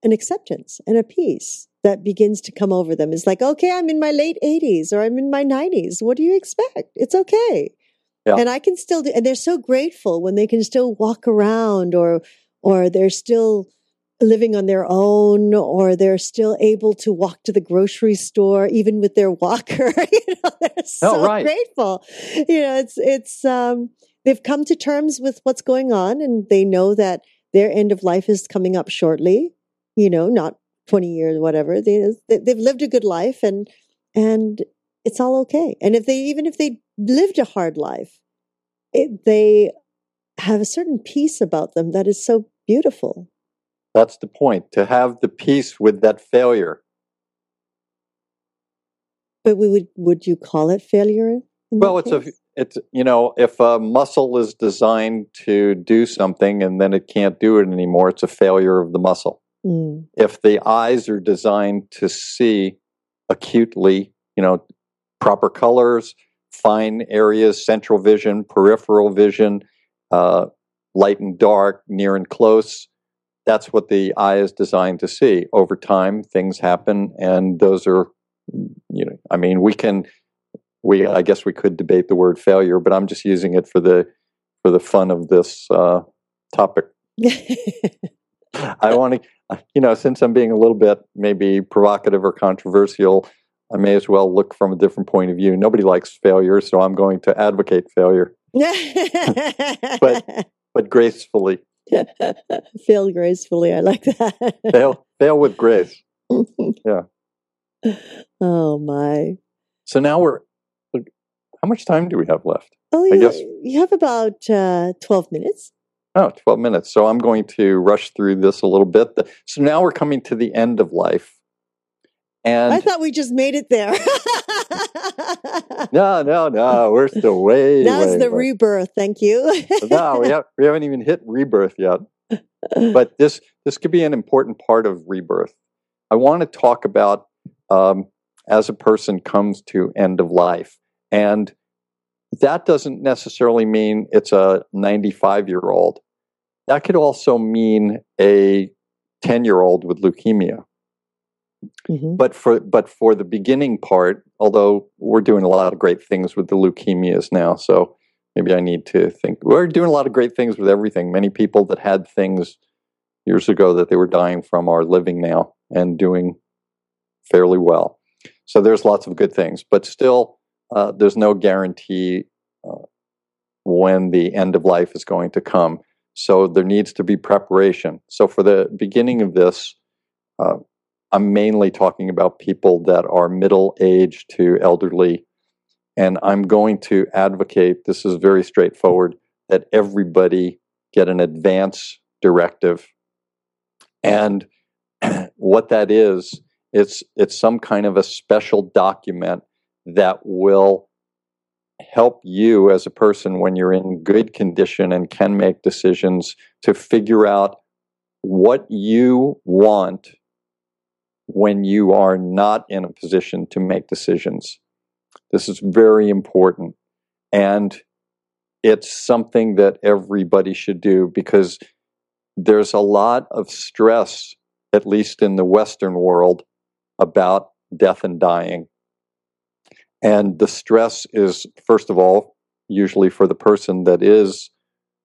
Speaker 1: an acceptance and a peace that begins to come over them. It's like, okay, I'm in my late 80s or I'm in my 90s. What do you expect? It's okay. Yeah. And I can still do, and they're so grateful when they can still walk around or, or they're still living on their own or they're still able to walk to the grocery store even with their walker. you know, they're oh, so oh, right. grateful. You know, it's, it's, um, they've come to terms with what's going on and they know that their end of life is coming up shortly you know, not 20 years, whatever. They, they've lived a good life and, and it's all okay. And if they, even if they lived a hard life, it, they have a certain peace about them that is so beautiful.
Speaker 2: That's the point, to have the peace with that failure.
Speaker 1: But we would, would you call it failure?
Speaker 2: Well, it's case? a, it's, you know, if a muscle is designed to do something and then it can't do it anymore, it's a failure of the muscle. Mm. If the eyes are designed to see acutely, you know, proper colors, fine areas, central vision, peripheral vision, uh, light and dark, near and close, that's what the eye is designed to see. Over time, things happen, and those are, you know, I mean, we can, we, I guess we could debate the word failure, but I'm just using it for the for the fun of this uh, topic. I want to, you know, since I'm being a little bit maybe provocative or controversial, I may as well look from a different point of view. Nobody likes failure, so I'm going to advocate failure, but but gracefully.
Speaker 1: fail gracefully. I like that.
Speaker 2: fail fail with grace. yeah.
Speaker 1: Oh my.
Speaker 2: So now we're how much time do we have left?
Speaker 1: Oh,
Speaker 2: I
Speaker 1: you,
Speaker 2: guess-
Speaker 1: you have about uh, 12 minutes.
Speaker 2: Oh, 12 minutes. So I'm going to rush through this a little bit. So now we're coming to the end of life. And
Speaker 1: I thought we just made it there.
Speaker 2: no, no, no, we're still way. Way,
Speaker 1: the
Speaker 2: way-
Speaker 1: rebirth. Thank you.
Speaker 2: no, we, have, we haven't even hit rebirth yet. But this this could be an important part of rebirth. I want to talk about um, as a person comes to end of life, and that doesn't necessarily mean it's a 95 year old. That could also mean a 10 year old with leukemia.
Speaker 1: Mhm.
Speaker 2: But for but for the beginning part, although we're doing a lot of great things with the leukemias now, so maybe I need to think we're doing a lot of great things with everything. Many people that had things years ago that they were dying from are living now and doing fairly well. So there's lots of good things, but still, uh, there's no guarantee uh, when the end of life is going to come. So there needs to be preparation. So for the beginning of this, uh, I'm mainly talking about people that are middle aged to elderly. And I'm going to advocate this is very straightforward that everybody get an advance directive. And what that is, it's, it's some kind of a special document that will help you as a person when you're in good condition and can make decisions to figure out what you want when you are not in a position to make decisions. This is very important. And it's something that everybody should do because there's a lot of stress, at least in the Western world, about death and dying. And the stress is, first of all, usually for the person that is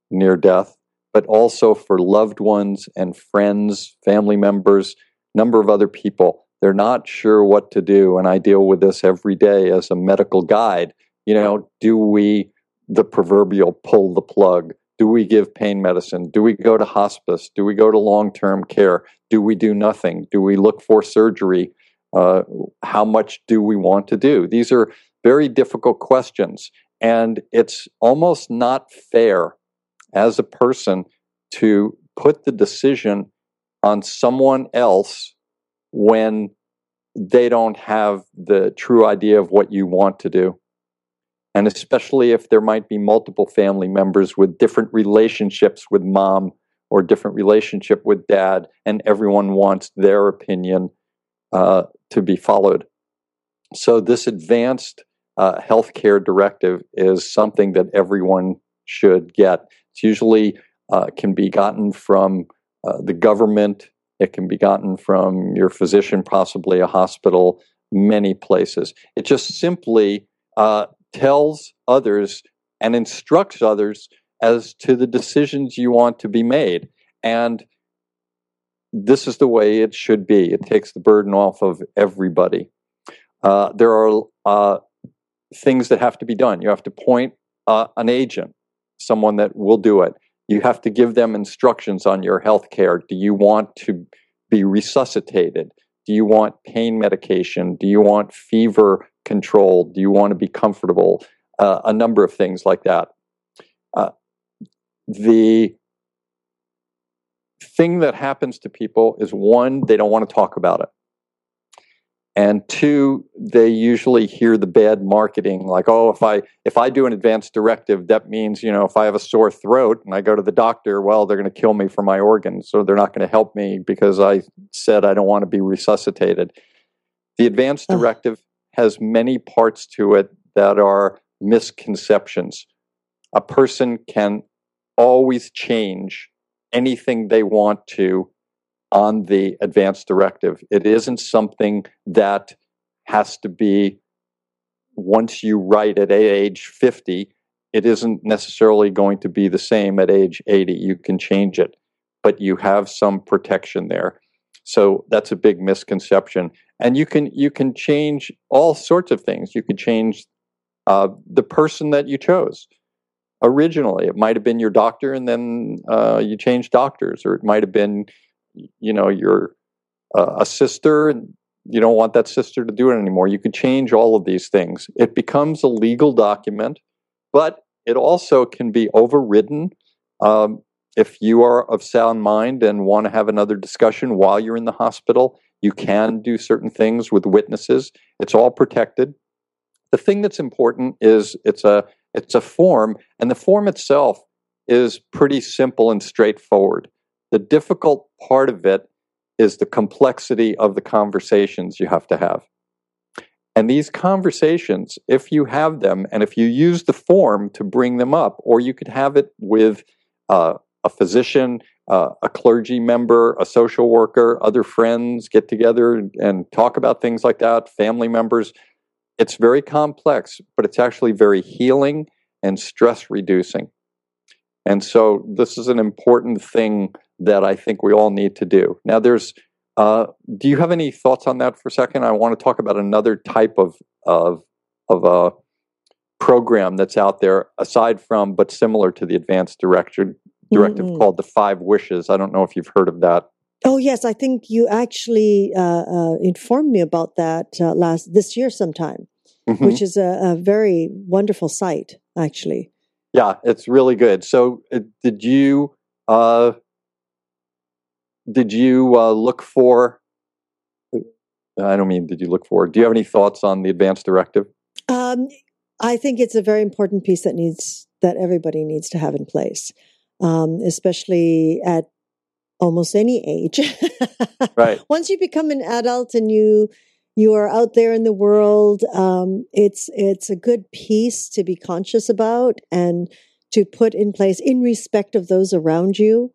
Speaker 2: near death, but also for loved ones and friends, family members, number of other people. They're not sure what to do. And I deal with this every day as a medical guide. You know, do we, the proverbial, pull the plug? Do we give pain medicine? Do we go to hospice? Do we go to long term care? Do we do nothing? Do we look for surgery? Uh, how much do we want to do? These are very difficult questions. And it's almost not fair as a person to put the decision on someone else when they don't have the true idea of what you want to do. And especially if there might be multiple family members with different relationships with mom or different relationship with dad, and everyone wants their opinion uh, to be followed. So, this advanced uh, healthcare directive is something that everyone should get. It's usually uh, can be gotten from uh, the government. It can be gotten from your physician, possibly a hospital, many places. It just simply uh, tells others and instructs others as to the decisions you want to be made. And this is the way it should be. It takes the burden off of everybody. Uh, there are uh, things that have to be done. You have to point uh, an agent, someone that will do it. You have to give them instructions on your health care. Do you want to be resuscitated? Do you want pain medication? Do you want fever control? Do you want to be comfortable? Uh, a number of things like that. Uh, the thing that happens to people is one, they don't want to talk about it. And two, they usually hear the bad marketing, like, oh, if I if I do an advance directive, that means, you know, if I have a sore throat and I go to the doctor, well, they're going to kill me for my organs, so they're not going to help me because I said I don't want to be resuscitated. The advance directive has many parts to it that are misconceptions. A person can always change anything they want to on the advance directive. It isn't something that has to be once you write at age 50, it isn't necessarily going to be the same at age 80. You can change it, but you have some protection there. So that's a big misconception. And you can you can change all sorts of things. You could change uh, the person that you chose originally. It might have been your doctor, and then uh, you changed doctors, or it might have been, you know, your uh, a sister, you don't want that sister to do it anymore. You could change all of these things. It becomes a legal document, but it also can be overridden. Um, if you are of sound mind and want to have another discussion while you're in the hospital, you can do certain things with witnesses. It's all protected. The thing that's important is it's a it's a form, and the form itself is pretty simple and straightforward. The difficult part of it is the complexity of the conversations you have to have. And these conversations, if you have them and if you use the form to bring them up, or you could have it with uh, a physician, uh, a clergy member, a social worker, other friends get together and talk about things like that, family members. It's very complex, but it's actually very healing and stress reducing. And so this is an important thing that I think we all need to do. Now, there's, uh, do you have any thoughts on that for a second? I want to talk about another type of of of a program that's out there, aside from but similar to the advanced director directive mm-hmm. called the Five Wishes. I don't know if you've heard of that.
Speaker 1: Oh yes, I think you actually uh, uh, informed me about that uh, last this year sometime, mm-hmm. which is a, a very wonderful site actually.
Speaker 2: Yeah, it's really good. So, uh, did you uh, did you uh, look for? I don't mean did you look for. Do you have any thoughts on the advanced directive?
Speaker 1: Um, I think it's a very important piece that needs that everybody needs to have in place, um, especially at almost any age.
Speaker 2: right.
Speaker 1: Once you become an adult and you you are out there in the world. Um, it's it's a good piece to be conscious about and to put in place in respect of those around you.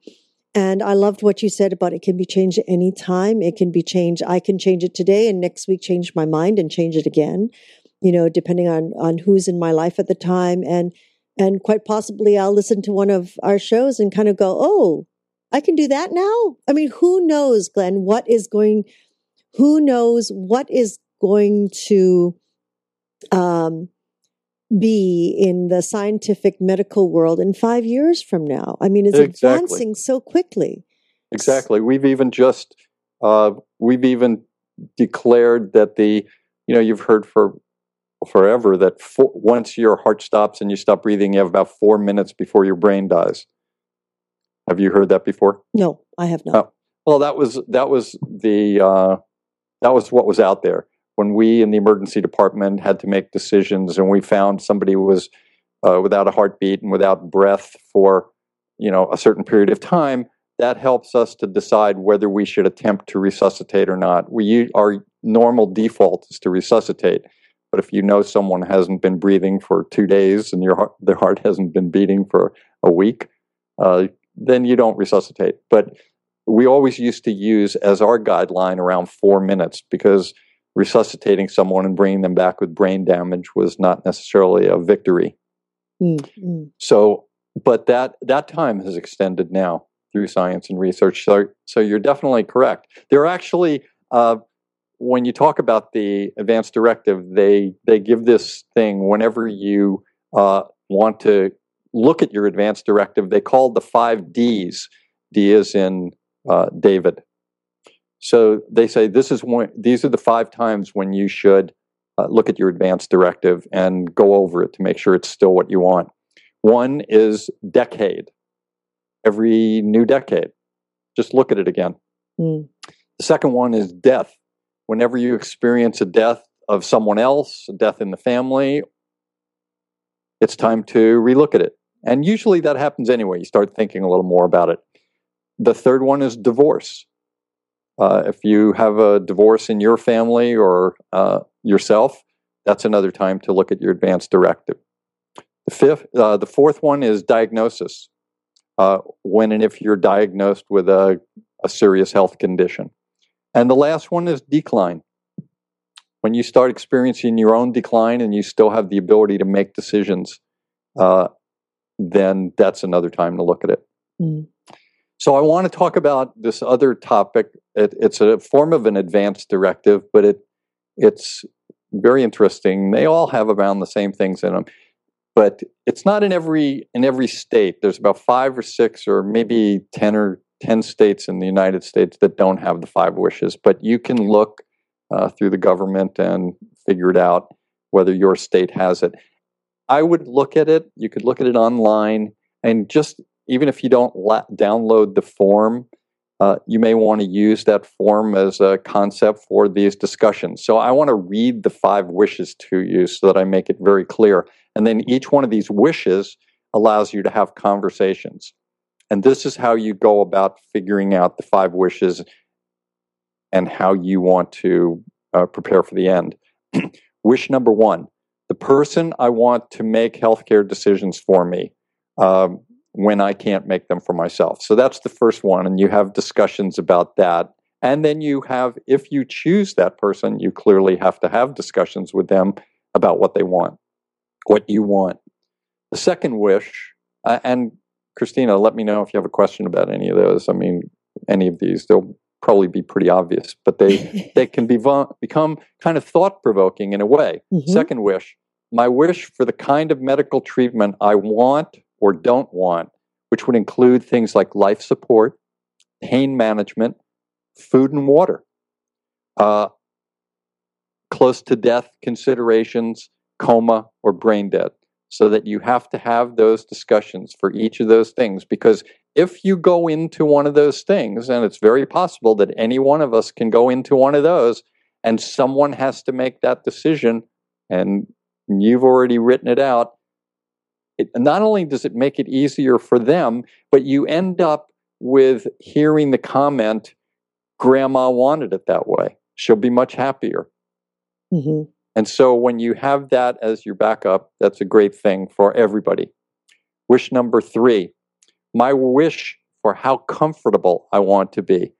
Speaker 1: And I loved what you said about it can be changed at any time. It can be changed. I can change it today and next week change my mind and change it again, you know, depending on, on who's in my life at the time. And, and quite possibly I'll listen to one of our shows and kind of go, Oh, I can do that now. I mean, who knows, Glenn, what is going, who knows what is going to um, be in the scientific medical world in five years from now? I mean, it's exactly. advancing so quickly.
Speaker 2: Exactly. We've even just uh, we've even declared that the you know you've heard for forever that for, once your heart stops and you stop breathing, you have about four minutes before your brain dies. Have you heard that before?
Speaker 1: No, I have not. Oh,
Speaker 2: well, that was that was the uh, that was what was out there when we in the emergency department had to make decisions and we found somebody was uh, without a heartbeat and without breath for you know a certain period of time that helps us to decide whether we should attempt to resuscitate or not. We our normal default is to resuscitate but if you know someone hasn't been breathing for two days and your heart, their heart hasn't been beating for a week uh, then you don't resuscitate. But we always used to use as our guideline around four minutes because resuscitating someone and bringing them back with brain damage was not necessarily a victory. Mm-hmm. So, but that that time has extended now through science and research. So, so you're definitely correct. There are actually, uh, when you talk about the advanced directive, they they give this thing whenever you uh, want to look at your advanced directive. They call the five Ds. D is in uh, David. So they say this is one. These are the five times when you should uh, look at your advanced directive and go over it to make sure it's still what you want. One is decade. Every new decade, just look at it again. Mm. The second one is death. Whenever you experience a death of someone else, a death in the family, it's time to relook at it. And usually that happens anyway. You start thinking a little more about it. The third one is divorce. Uh, if you have a divorce in your family or uh, yourself, that's another time to look at your advanced directive. The fifth, uh, the fourth one is diagnosis. Uh, when and if you're diagnosed with a, a serious health condition, and the last one is decline. When you start experiencing your own decline and you still have the ability to make decisions, uh, then that's another time to look at it. Mm. So I want to talk about this other topic. It, it's a form of an advanced directive, but it it's very interesting. They all have around the same things in them, but it's not in every in every state. There's about five or six, or maybe ten or ten states in the United States that don't have the five wishes. But you can look uh, through the government and figure it out whether your state has it. I would look at it. You could look at it online, and just even if you don't la- download the form, uh, you may want to use that form as a concept for these discussions. So I want to read the five wishes to you so that I make it very clear. And then each one of these wishes allows you to have conversations. And this is how you go about figuring out the five wishes and how you want to uh, prepare for the end. Wish number one the person I want to make healthcare decisions for me um, when I can't make them for myself. So that's the first one. And you have discussions about that. And then you have, if you choose that person, you clearly have to have discussions with them about what they want, what you want. The second wish, uh, and Christina, let me know if you have a question about any of those. I mean, any of these, they'll probably be pretty obvious, but they they can be become kind of thought provoking in a way. Mm-hmm. Second wish, my wish for the kind of medical treatment I want or don't want, which would include things like life support, pain management, food and water, uh, close to death considerations, coma, or brain dead. So that you have to have those discussions for each of those things because if you go into one of those things, and it's very possible that any one of us can go into one of those, and someone has to make that decision, and you've already written it out, it, not only does it make it easier for them, but you end up with hearing the comment, Grandma wanted it that way. She'll be much happier. Mm-hmm. And so when you have that as your backup, that's a great thing for everybody. Wish number three my wish for how comfortable I want to be.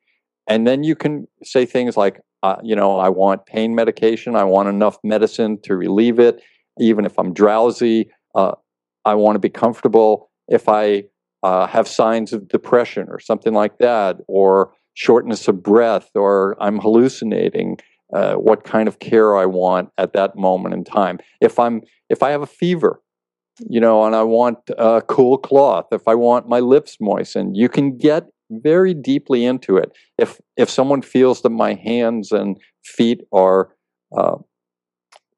Speaker 2: And then you can say things like, uh, you know, I want pain medication. I want enough medicine to relieve it. Even if I'm drowsy, uh, I want to be comfortable. If I uh, have signs of depression or something like that, or shortness of breath, or I'm hallucinating, uh, what kind of care I want at that moment in time. If I'm if I have a fever, you know, and I want a cool cloth, if I want my lips moistened, you can get very deeply into it. If if someone feels that my hands and feet are uh,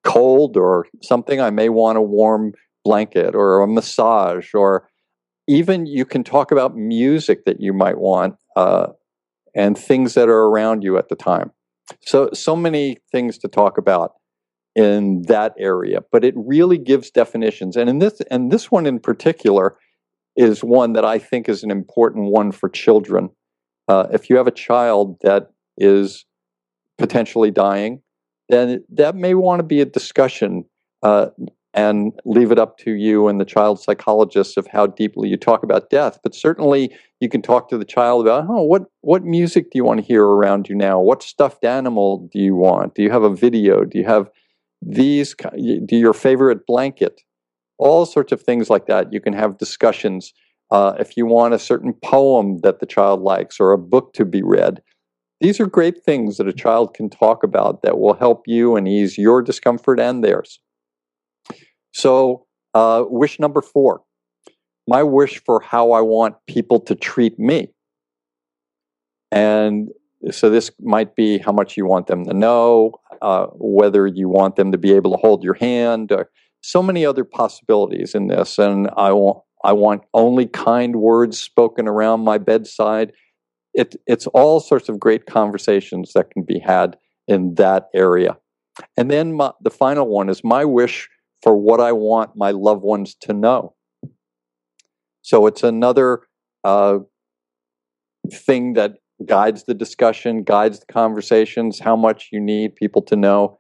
Speaker 2: cold or something, I may want a warm blanket or a massage, or even you can talk about music that you might want uh, and things that are around you at the time. So so many things to talk about in that area, but it really gives definitions. And in this, and this one in particular is one that I think is an important one for children. Uh, if you have a child that is potentially dying, then that may want to be a discussion uh, and leave it up to you and the child psychologists of how deeply you talk about death. But certainly, you can talk to the child about, oh, what what music do you want to hear around you now? What stuffed animal do you want? Do you have a video? Do you have these do your favorite blanket all sorts of things like that you can have discussions uh, if you want a certain poem that the child likes or a book to be read these are great things that a child can talk about that will help you and ease your discomfort and theirs so uh, wish number four my wish for how i want people to treat me and so this might be how much you want them to know, uh, whether you want them to be able to hold your hand. Uh, so many other possibilities in this, and I want I want only kind words spoken around my bedside. It, it's all sorts of great conversations that can be had in that area. And then my, the final one is my wish for what I want my loved ones to know. So it's another uh, thing that guides the discussion, guides the conversations, how much you need people to know.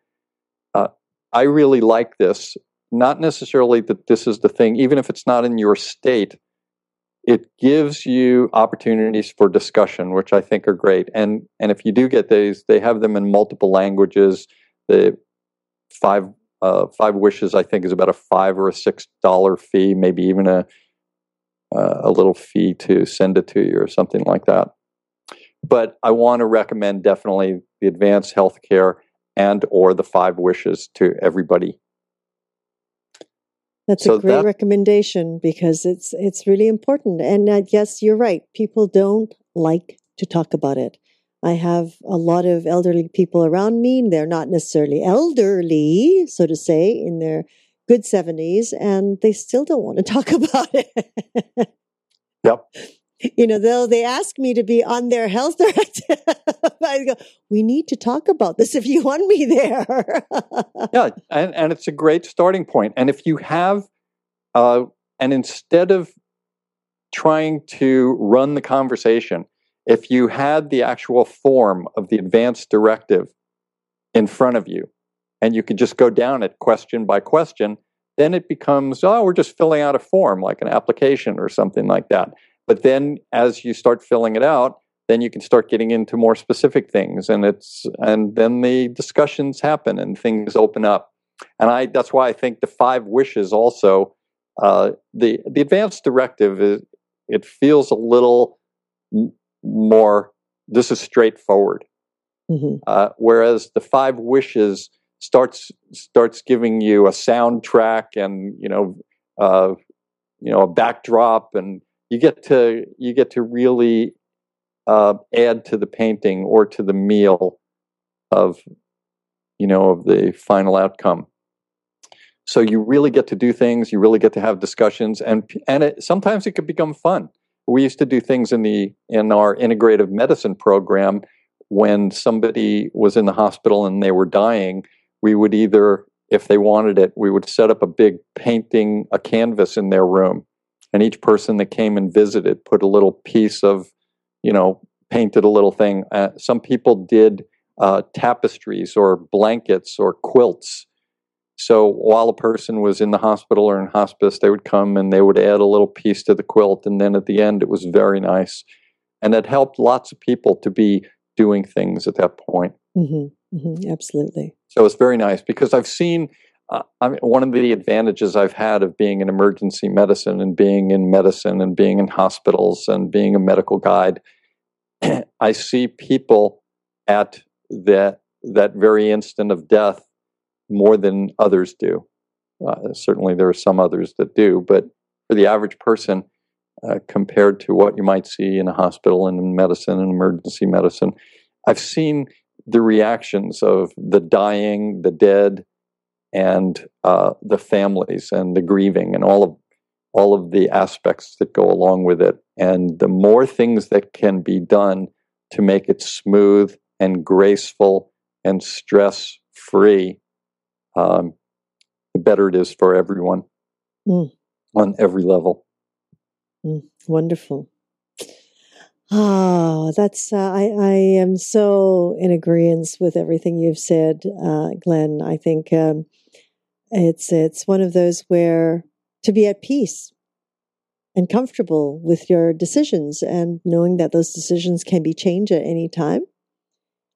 Speaker 2: Uh, I really like this. Not necessarily that this is the thing, even if it's not in your state, it gives you opportunities for discussion, which I think are great. And and if you do get these, they have them in multiple languages. The five uh, five wishes, I think, is about a five or a six dollar fee, maybe even a uh, a little fee to send it to you or something like that but I want to recommend definitely the advanced healthcare and or the five wishes to everybody.
Speaker 1: That's so a great that, recommendation because it's it's really important. And uh, yes, you're right. People don't like to talk about it. I have a lot of elderly people around me. They're not necessarily elderly, so to say, in their good 70s, and they still don't want to talk about it.
Speaker 2: Yep.
Speaker 1: You know, though they ask me to be on their health directive, I go, we need to talk about this if you want me there.
Speaker 2: yeah, and, and it's a great starting point. And if you have, uh, and instead of trying to run the conversation, if you had the actual form of the advance directive in front of you and you could just go down it question by question, then it becomes, oh, we're just filling out a form like an application or something like that. But then as you start filling it out, then you can start getting into more specific things and it's and then the discussions happen and things open up. And I that's why I think the five wishes also uh, the the advanced directive is it feels a little more this is straightforward. Mm-hmm. Uh, whereas the five wishes starts starts giving you a soundtrack and you know uh, you know a backdrop and you get to you get to really uh, add to the painting or to the meal of you know of the final outcome so you really get to do things you really get to have discussions and and it, sometimes it could become fun we used to do things in the in our integrative medicine program when somebody was in the hospital and they were dying we would either if they wanted it we would set up a big painting a canvas in their room. And each person that came and visited put a little piece of you know painted a little thing. Uh, some people did uh, tapestries or blankets or quilts so while a person was in the hospital or in hospice, they would come and they would add a little piece to the quilt. And then at the end, it was very nice. And it helped lots of people to be doing things at that point.
Speaker 1: Mm-hmm, mm-hmm, absolutely.
Speaker 2: So it's very nice because I've seen uh, I mean, one of the advantages I've had of being in emergency medicine and being in medicine and being in hospitals and being a medical guide. I see people at that that very instant of death more than others do. Uh, certainly, there are some others that do, but for the average person, uh, compared to what you might see in a hospital and in medicine and emergency medicine, I've seen the reactions of the dying, the dead, and uh, the families and the grieving and all of all of the aspects that go along with it. And the more things that can be done to make it smooth and graceful and stress free, um, the better it is for everyone mm. on every level.
Speaker 1: Mm, wonderful. Ah, that's uh, I. I am so in agreement with everything you've said, uh, Glenn. I think um, it's it's one of those where to be at peace and comfortable with your decisions, and knowing that those decisions can be changed at any time,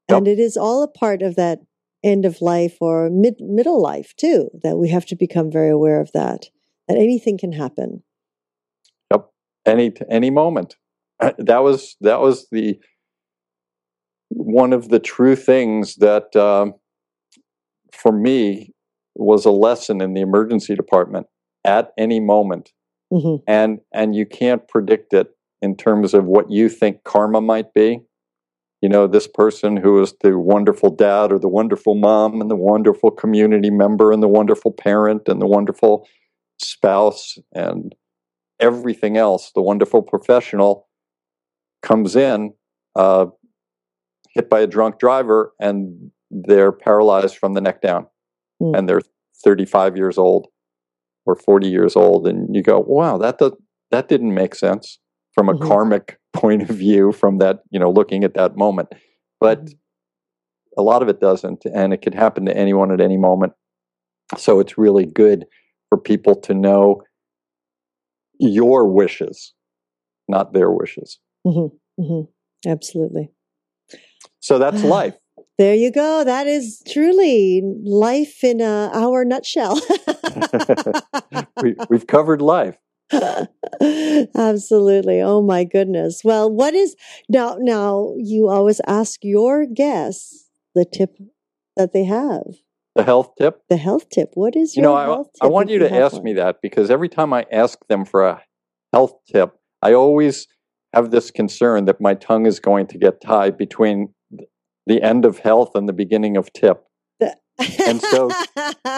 Speaker 1: yep. and it is all a part of that end of life or mid middle life too that we have to become very aware of that that anything can happen.
Speaker 2: Yep. Any any moment. That was that was the one of the true things that um, for me was a lesson in the emergency department at any moment. Mm-hmm. and and you can't predict it in terms of what you think karma might be you know, this person who is the wonderful dad or the wonderful mom and the wonderful community member and the wonderful parent and the wonderful spouse and everything else, the wonderful professional comes in, uh, hit by a drunk driver, and they're paralyzed from the neck down. Mm. And they're 35 years old or 40 years old. And you go, wow, that, does, that didn't make sense from a mm-hmm. karmic point of view from that, you know, looking at that moment. But mm-hmm. a lot of it doesn't, and it could happen to anyone at any moment. So it's really good for people to know your wishes, not their wishes.
Speaker 1: Mm-hmm. Mm-hmm. Absolutely.
Speaker 2: So that's life.
Speaker 1: There you go. That is truly life in a, our nutshell.
Speaker 2: we, we've covered life.
Speaker 1: Absolutely. Oh my goodness. Well, what is now now you always ask your guests the tip that they have.
Speaker 2: The health tip?
Speaker 1: The health tip. What is
Speaker 2: you
Speaker 1: your
Speaker 2: know,
Speaker 1: health
Speaker 2: I, I want you to ask one? me that because every time I ask them for a health tip, I always have this concern that my tongue is going to get tied between the end of health and the beginning of tip. And so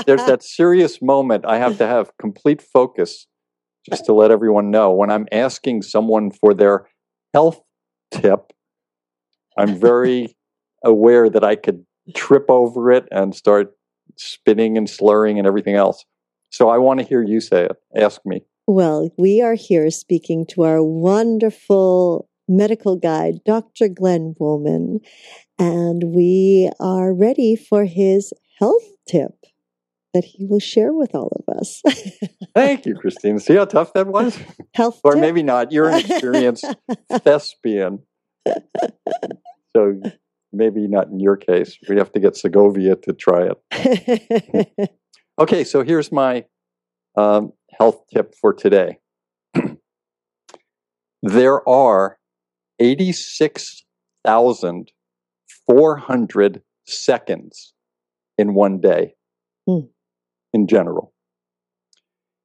Speaker 2: there's that serious moment. I have to have complete focus just to let everyone know when I'm asking someone for their health tip, I'm very aware that I could trip over it and start spinning and slurring and everything else. So I want to hear you say it. Ask me.
Speaker 1: Well, we are here speaking to our wonderful medical guide, Dr. Glenn Woolman, and we are ready for his health tip that he will share with all of us.
Speaker 2: Thank you, Christine. See how tough that was?
Speaker 1: Health
Speaker 2: or
Speaker 1: tip?
Speaker 2: maybe not. You're an experienced thespian. So maybe not in your case. We'd have to get Segovia to try it. Okay, so here's my um, health tip for today. there are 86,400 seconds in one day
Speaker 1: Hmm.
Speaker 2: In general.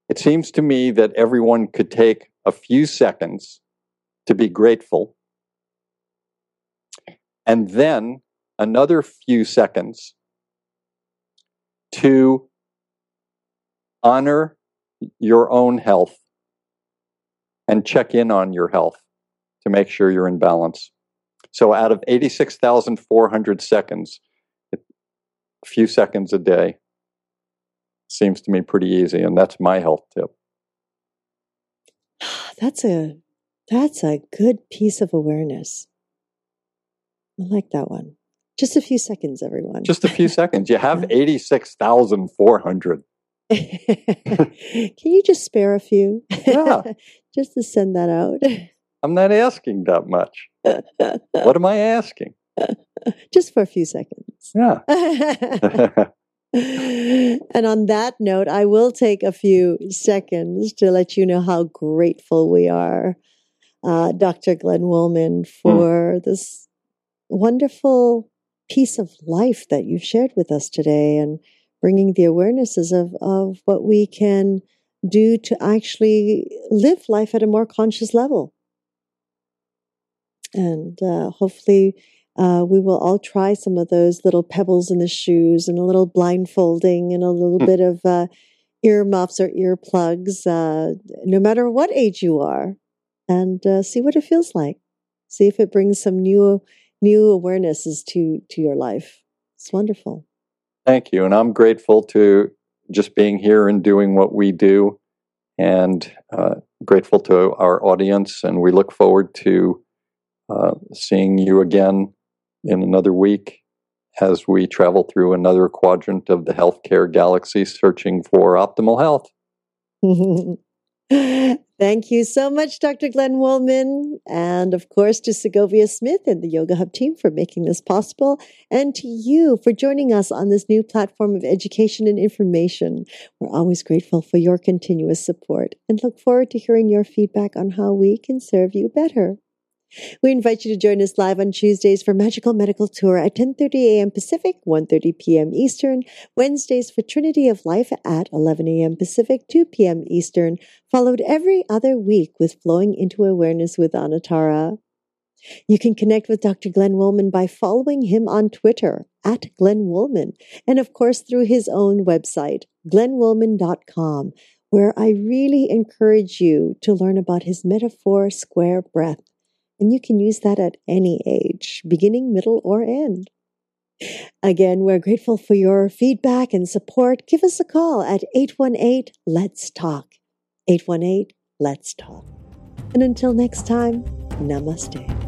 Speaker 2: It seems to me that everyone could take a few seconds to be grateful and then another few seconds to honor your own health and check in on your health to make sure you're in balance. So, out of 86,400 seconds, a few seconds a day seems to me pretty easy, and that's my health tip.
Speaker 1: that's a that's a good piece of awareness. I like that one. Just a few seconds, everyone.
Speaker 2: Just a few seconds. You have 86,400.
Speaker 1: Can you just spare a few?
Speaker 2: Yeah.
Speaker 1: just to send that out.
Speaker 2: I'm not asking that much. What am I asking?
Speaker 1: just for a few seconds.
Speaker 2: Yeah.
Speaker 1: And on that note, I will take a few seconds to let you know how grateful we are, uh, Dr. Glenn Woolman, for this wonderful piece of life that you've shared with us today and bringing the awarenesses of, of what we can do to actually live life at a more conscious level. And uh, hopefully, uh, we will all try some of those little pebbles in the shoes and a little blindfolding and a little
Speaker 2: Hmm.
Speaker 1: bit of uh, earmuffs or earplugs, uh, no matter what age you are, and uh, see what it feels like. See if it brings some new new awarenesses to to your life. It's wonderful.
Speaker 2: Thank you. And I'm grateful to just being here and doing what we do, and uh, grateful to our audience. And we look forward to uh, seeing you again in another week as we travel through another quadrant of the healthcare galaxy searching for optimal health.
Speaker 1: Thank you so much, Dr. Glenn Woolman. And of course, to Segovia Smith and the Yoga Hub team for making this possible. And to you for joining us on this new platform of education and information. We're always grateful for your continuous support and look forward to hearing your feedback on how we can serve you better. We invite you to join us live on Tuesdays for Magical Medical Tour at 10:30 a.m. Pacific, 1:30 p.m. Eastern, Wednesdays for Trinity of Life at 11 a.m. Pacific, 2 p.m. Eastern, followed every other week with Flowing into Awareness with Anatara. You can connect with Dr. Glenn Woolman by following him on Twitter at Glenn Woolman, and of course through his own website, glennwoolman.com, where I really encourage you to learn about his metaphor square breath. And you can use that at any age, beginning, middle, or end. Again, we're grateful for your feedback and support. Give us a call at 818 Let's Talk. 818 Let's Talk. And until next time, namaste.